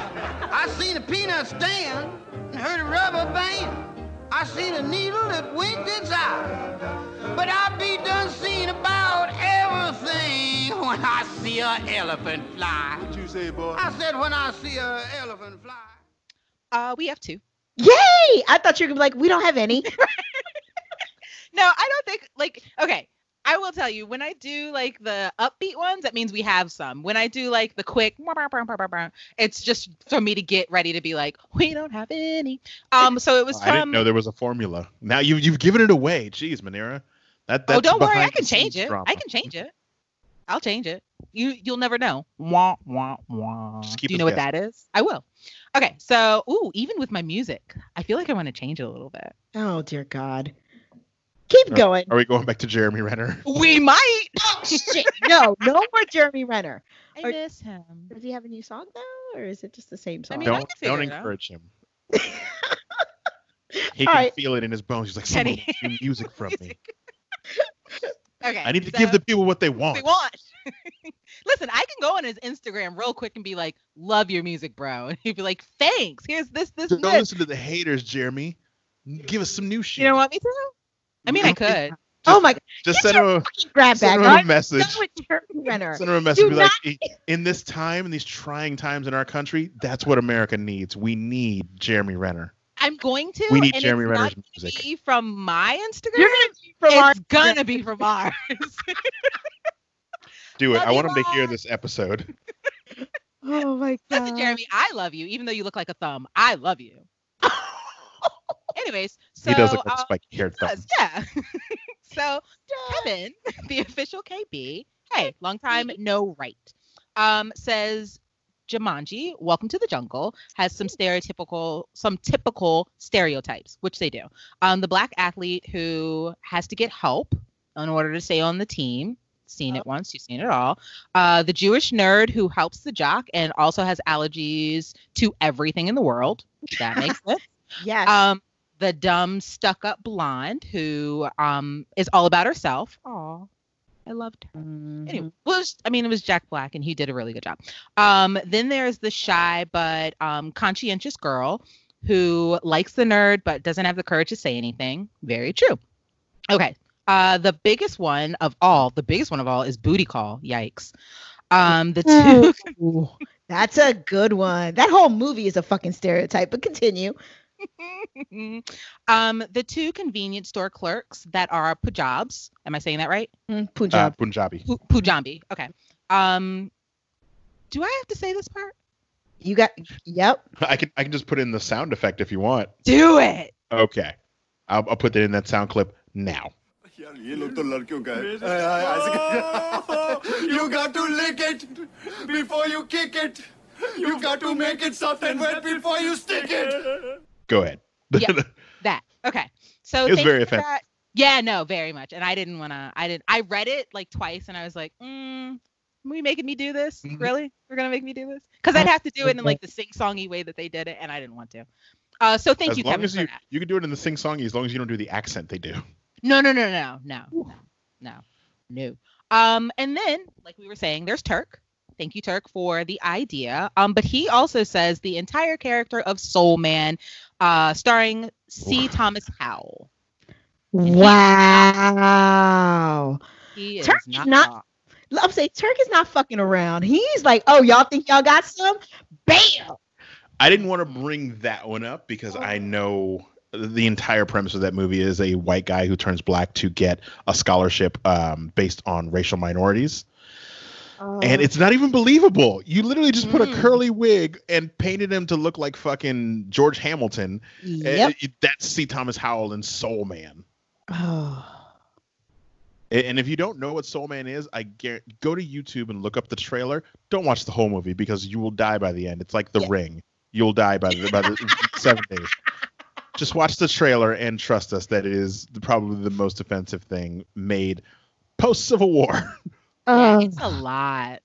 I seen a peanut stand and heard a rubber band. I seen a needle that winked its eye. But I be done seeing about everything when I see an elephant fly. What you say, boy? I said when I see an elephant fly. Uh, we have two. Yay! I thought you were gonna be like, we don't have any. No, I don't think like okay. I will tell you when I do like the upbeat ones, that means we have some. When I do like the quick, it's just for me to get ready to be like, we don't have any. Um, so it was I didn't know there was a formula. Now you've you've given it away. Jeez, Manira. That that's oh, don't worry, I can change it. drama. I can change it. I'll change it. You you'll never know. Wah wah wah. Just Do you us know what that is? I will. Okay, so ooh, even with my music, I feel like I want to change it a little bit. Oh dear God. Keep Are- going. Are we going back to Jeremy Renner? We might. Oh shit! No, no more Jeremy Renner. I Or- miss him. Does he have a new song though, or is it just the same song? mean, don't can figure don't encourage him. he All can right. feel it in his bones. He's like, someone Kenny. new music from me. Okay. I need to so- give the people what they want. they want. Listen, I can go on his Instagram real quick and be like, "Love your music, bro," and he'd be like, "Thanks. Here's this, this, So and don't this." listen to the haters, Jeremy. Give us some new shit. You don't want me to? I mean, I could. oh my god, Just get send your him a, fucking grab send bag. him a I'm message. done with Jeremy Renner. Send him a message. Do Be like, in this time, in these trying times in our country, that's what America needs. We need Jeremy Renner. I'm going to. We need and Jeremy it's Renner's not music. Be from my Instagram. You're gonna be from our it's gonna be from ours. Do it. Love I you, want him to hear this episode. Oh my god. Listen, Jeremy, I love you, even though you look like a thumb. I love you. Anyways, so he does look like uh, spiky haired thumb. does, yeah. so Kevin, the official KB, hey, long time no right, um, says Jumanji, Welcome to the Jungle, has some stereotypical, some typical stereotypes, which they do. Um, the black athlete who has to get help in order to stay on the team. Seen it once, you've seen it all. Uh, the Jewish nerd who helps the jock and also has allergies to everything in the world. That makes sense. Yes. Um, the dumb stuck up blonde who um is all about herself. Oh, I loved her. Mhm. Anyway, well, was, I mean, it was Jack Black, and he did a really good job. Um, then there's the shy but um, conscientious girl who likes the nerd but doesn't have the courage to say anything. Very true. Okay. Uh, the biggest one of all, the biggest one of all is booty call. Yikes. Um, the two Ooh, that's a good one. That whole movie is a fucking stereotype, but continue. um, the two convenience store clerks that are Pujabs. Am I saying that right? Mm, Uh, Punjab. Punjabi. Pu- Pujambi. Okay. Um, do I have to say this part? you got yep. I can I can just put in the sound effect if you want. Do it. Okay. I'll, I'll put that in that sound clip now. यार ये लोग तो लड़कियों का है You got to lick it before you kick it. You got to make it soft and wet before you stick it. Go ahead. Yeah. That. Okay. So It was thank very you for offensive. that. Yeah, no, very much. And I didn't want to. I didn't. I read it like twice, and I was like, mm, "Are we making me do this? Mhm. Really? We're gonna make me do this?" Because I'd have to do it in like the sing-songy way that they did it, and I didn't want to. Uh, so thank as you, long Kevin, as for you that. you can do it in the sing songy as long as you don't do the accent they do. No, no, no, no, no, no, no. Um, and then, like we were saying, there's Turk. Thank you, Turk, for the idea. Um, but he also says the entire character of Soul Man, uh, starring C. Thomas Howell. Wow. He is Turk is not. not- wrong. I'm saying Turk is not fucking around. He's like, oh, y'all think y'all got some? Bam. I didn't want to bring that one up because I know the entire premise of that movie is a white guy who turns black to get a scholarship um, based on racial minorities. And it's not even believable. You literally just put a Mm. curly wig and painted him to look like fucking George Hamilton. yep. Uh, that's C. Thomas Howell in Soul Man. Oh. And if you don't know what Soul Man is, I guarantee, go to YouTube and look up the trailer. Don't watch the whole movie because you will die by the end. It's like The Yeah. Ring. You'll die by the, by the seven days. Just watch the trailer and trust us that it is the- probably the most offensive thing made post Civil War. Yeah, Oh. it's a lot.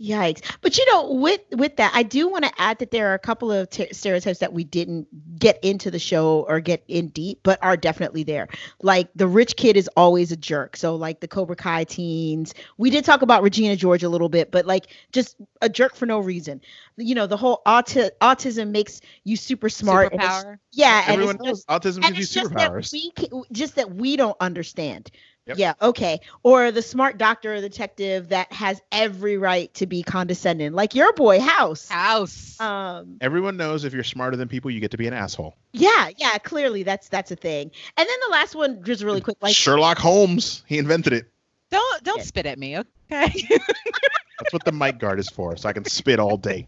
Yikes! But you know, with with that, I do want to add that there are a couple of t- stereotypes that we didn't get into the show or get in deep, but are definitely there. Like the rich kid is always a jerk. So like the Cobra Kai teens, we did talk about Regina George a little bit, but like just a jerk for no reason. You know, the whole auti- autism makes you super smart. and it's- Superpower. yeah, and Everyone it's knows just, autism and gives it's you just that superpowers. we ca- just that we don't understand. Yep. Yeah, okay. Or the smart doctor or detective that has every right to be condescending, like your boy House. House. Um, Everyone knows if you're smarter than people, you get to be an asshole. yeah, yeah, clearly that's that's a thing. And then the last one, just really quick, like Sherlock Holmes, he invented it. don't don't yeah. spit at me, okay? That's what the mic guard is for, so I can spit all day.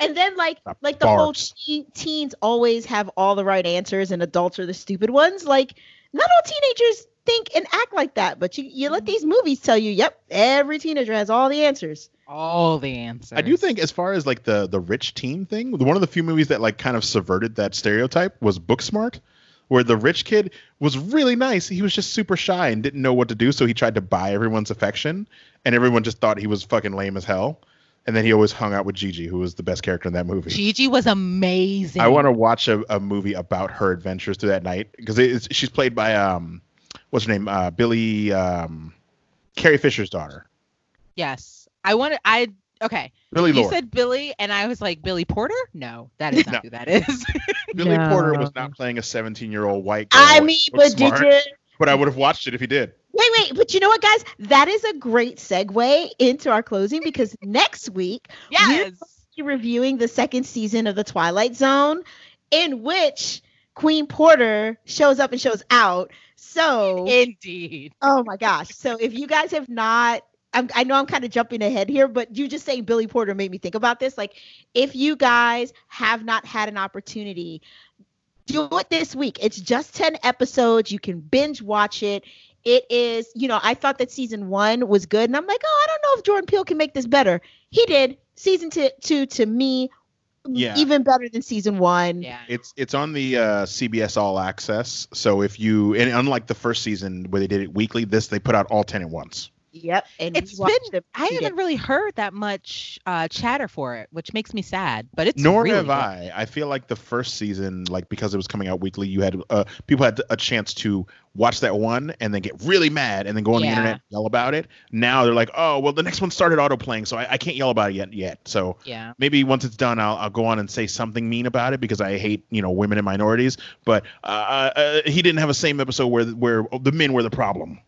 and then like The like the whole teen, teens always have all the right answers and adults are the stupid ones. Like not all teenagers think and act like that, but you you Mm-hmm. let these movies tell you, yep, every teenager has all the answers. All the answers. I do think, as far as like the the rich teen thing, one of the few movies that like kind of subverted that stereotype was Booksmart, where the rich kid was really nice. He was just super shy and didn't know what to do, so he tried to buy everyone's affection, and everyone just thought he was fucking lame as hell. And then he always hung out with Gigi, who was the best character in that movie. Gigi was amazing. I want to watch a, a movie about her adventures through that night because she's played by um, what's her name? Uh, Billie. Um, Carrie Fisher's daughter, Yes. I wanted I okay. Billie You Lourd. said Billy and I was like, Billy Porter? No, that is not No. who that is. Billy Porter was not playing a 17 year old white girl. I mean, who but was did you? But I would have watched it if he did. Wait, wait, but you know what, guys? That is a great segue into our closing because next week yes. we're reviewing the second season of The Twilight Zone, in which Queen Porter shows up and shows out. So, Indeed. oh my gosh. So, if you guys have not, I'm, I know I'm kind of jumping ahead here, but you just saying Billy Porter made me think about this. Like, if you guys have not had an opportunity, do it this week. It's just 10 episodes. You can binge watch it. It is, you know, I thought that season one was good, and I'm like, oh, I don't know if Jordan Peele can make this better. He did. Season two, two to me, Yeah. even better than season one. Yeah. It's it's on the uh, CBS All Access. So if you and unlike the first season where they did it weekly, this they put out all 10 at once. Yep. And It's we watched been them I haven't days. really heard that much uh, chatter for it, which makes me sad. But it's Nor really have good. I. I feel like the first season, like because it was coming out weekly, you had uh, people had a chance to watch that one and then get really mad and then go on the internet and yell about it. Now they're like, oh well, the next one started auto playing, so I, I can't yell about it yet. Yet, so Yeah. maybe once it's done, I'll, I'll go on and say something mean about it because I hate you know women and minorities. But uh, uh, he didn't have a same episode where where the men were the problem.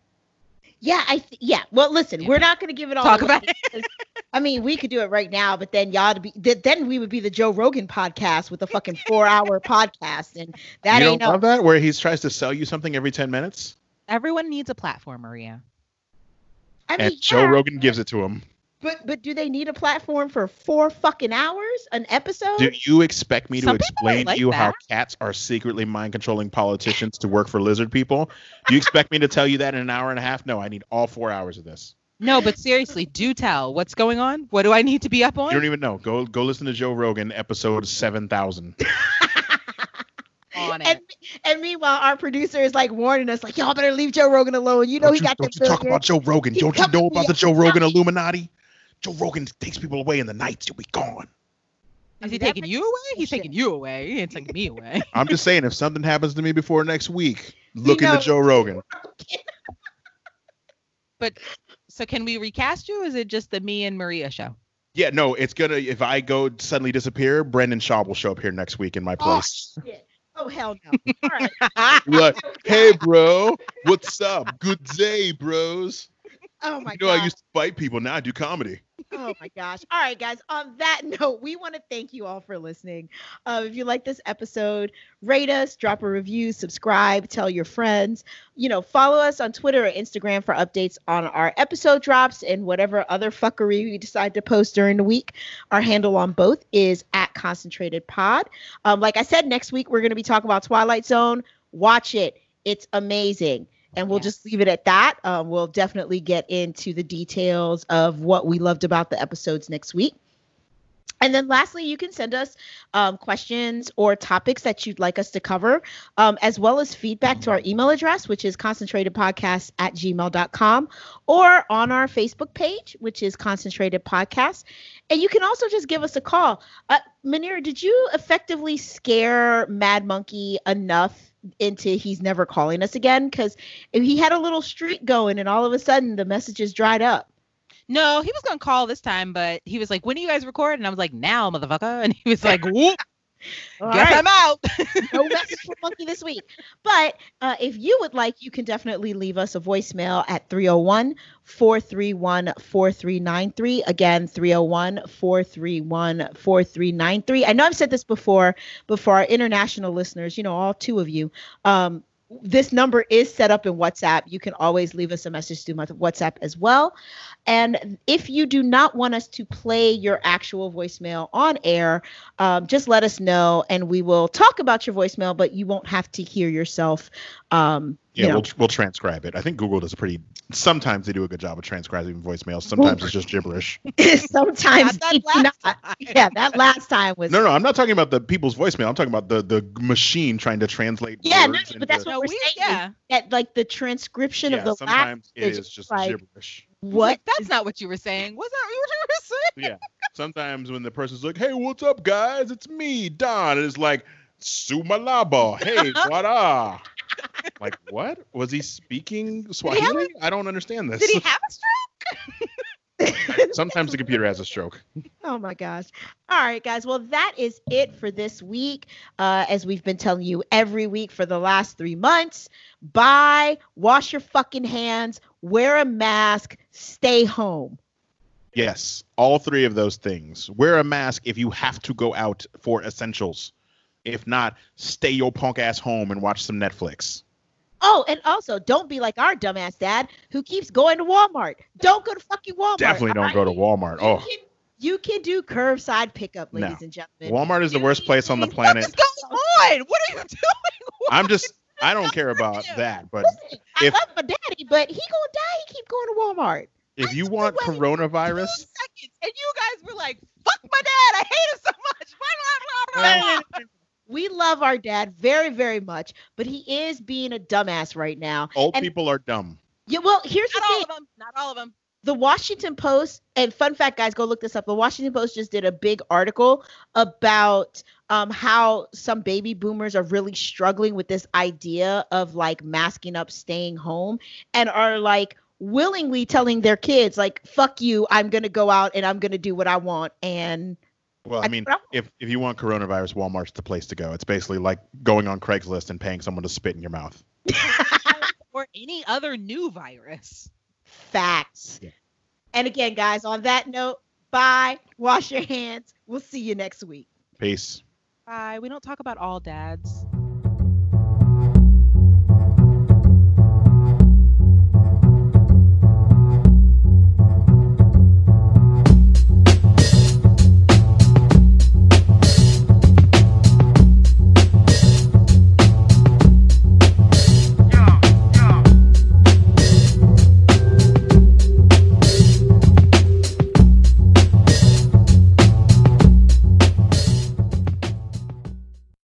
Yeah, I th- yeah. Well, listen, Yeah. we're not going to give it all. Talk away about it. I mean, we could do it right now, but then y'all to be th- then we would be the Joe Rogan podcast with a fucking four hour podcast, and that you ain't don't no. love that where he tries to sell you something every ten minutes, Everyone needs a platform, Maria. I mean, and Joe yeah, Rogan gives it to him. But but do they need a platform for four fucking hours an episode? Do you expect me to Some people might explain like to you how cats are secretly mind controlling politicians to work for lizard people? Do you expect me to tell you that in an hour and a half? No, I need all four hours of this. No, but seriously, do tell. What's going on? What do I need to be up on? You don't even know. Go go listen to Joe Rogan episode seven thousand. on it. and and meanwhile, our producer is like warning us, like y'all better leave Joe Rogan alone. You know Don't he you, got don't the you talk about Joe Rogan? He's Don't you know about the Joe Rogan Illuminati? Joe Rogan takes people away in the night. You'll be gone. Is he that taking you away? He's shit. taking you away. He ain't taking me away. I'm just saying, if something happens to me before next week, look know- into Joe Rogan. But so can we recast you? Is it just the me and Maria show? Yeah, no, it's gonna. If I go suddenly disappear, Brendan Schaub will show up here next week in my Oh, place. shit. oh hell no! All right. like, hey, bro, what's up? Good day, bros. Oh my you know, god. I used to fight people. Now I do comedy. Oh my gosh. All right, guys. On that note, we want to thank you all for listening. Uh, if you like this episode, rate us, drop a review, subscribe, tell your friends. You know, follow us on Twitter or Instagram for updates on our episode drops and whatever other fuckery we decide to post during the week. Our handle on both is at Concentrated Pod. Um, like I said, next week we're going to be talking about Twilight Zone. Watch it. It's amazing and we'll Yes. just leave it at that. Um, we'll definitely get into the details of what we loved about the episodes next week. And then lastly, you can send us um, questions or topics that you'd like us to cover, um, as well as feedback to our email address, which is concentratedpodcast at gmail.com, or on our Facebook page, which is Concentrated Podcast. And you can also just give us a call. Uh, Manira, did you effectively scare Mad Monkey enough into he's never calling us again? Because he had a little streak going, and all of a sudden the messages dried up. No, he was gonna call this time, but he was like, "When do you guys record?" And I was like, "Now, motherfucker." And he was like, "Whoop, All guess right. I'm out." no message from Monkey this week. But uh, if you would like, you can definitely leave us a voicemail at 301 431 4393. Again, 301 431 4393. I know I've said this before, but for our international listeners, you know, all two of you, um, this number is set up in WhatsApp. You can always leave us a message through WhatsApp as well. And if you do not want us to play your actual voicemail on air, um, just let us know and we will talk about your voicemail, but you won't have to hear yourself. Um, Yeah, you know, we'll we'll transcribe it. I think Google does a pretty. Sometimes they do a good job of transcribing voicemails. Sometimes it's just gibberish. sometimes Not that last not. time. Yeah, that last time was. No, no, I'm not talking about the people's voicemail. I'm talking about the the machine trying to translate. Yeah, no, words but that's what No, we're we, saying. yeah. That like the transcription yeah, of the last. sometimes it is is just like- gibberish. What? Like, That's not what you were saying. Was that what you were saying? Yeah. Sometimes when the person's like, "Hey, what's up, guys? It's me, Don," and it's like, "Sumalaba, hey, what ah?" like what? Was he speaking Swahili? I don't understand this. Did he have a stroke? Sometimes the computer has a stroke. Oh my gosh. All right, guys. Well, that is it for this week. Uh, as we've been telling you every week for the last three months, buy, wash your fucking hands, wear a mask, stay home. Yes, all three of those things. Wear a mask if you have to go out for essentials. If not, stay your punk ass home and watch some Netflix. Oh, and also don't be like our dumbass dad who keeps going to Walmart. Don't go to fucking Walmart. Definitely don't right? go to Walmart. You Oh, can, you can do curbside pickup, ladies No. and gentlemen. Walmart is the worst place on the planet. is going on? What are you doing? I'm just, I don't care about that. But Listen, I if- love my daddy, but he gonna die. He keep going to Walmart. if you want coronavirus, seconds, and you guys were like, "Fuck my dad! I hate him so much." Blah, blah. We love our dad very, very much, but he is being a dumbass right now. old And- people are dumb. Yeah, well, here's the Not all thing. of them. Not all of them. the Washington Post, and fun fact, guys, go look this up. The Washington Post just did a big article about um, how some baby boomers are really struggling with this idea of like masking up, staying home, and are like willingly telling their kids, like, fuck you, I'm going to go out and I'm going to do what I want. And Well, I I- mean, if if you want coronavirus, Walmart's the place to go. It's basically like going on Craigslist and paying someone to spit in your mouth. Or any other new virus. facts. Yeah. And again, guys, on that note, bye, wash your hands. We'll see you next week. Peace. Bye. We don't talk about all dads.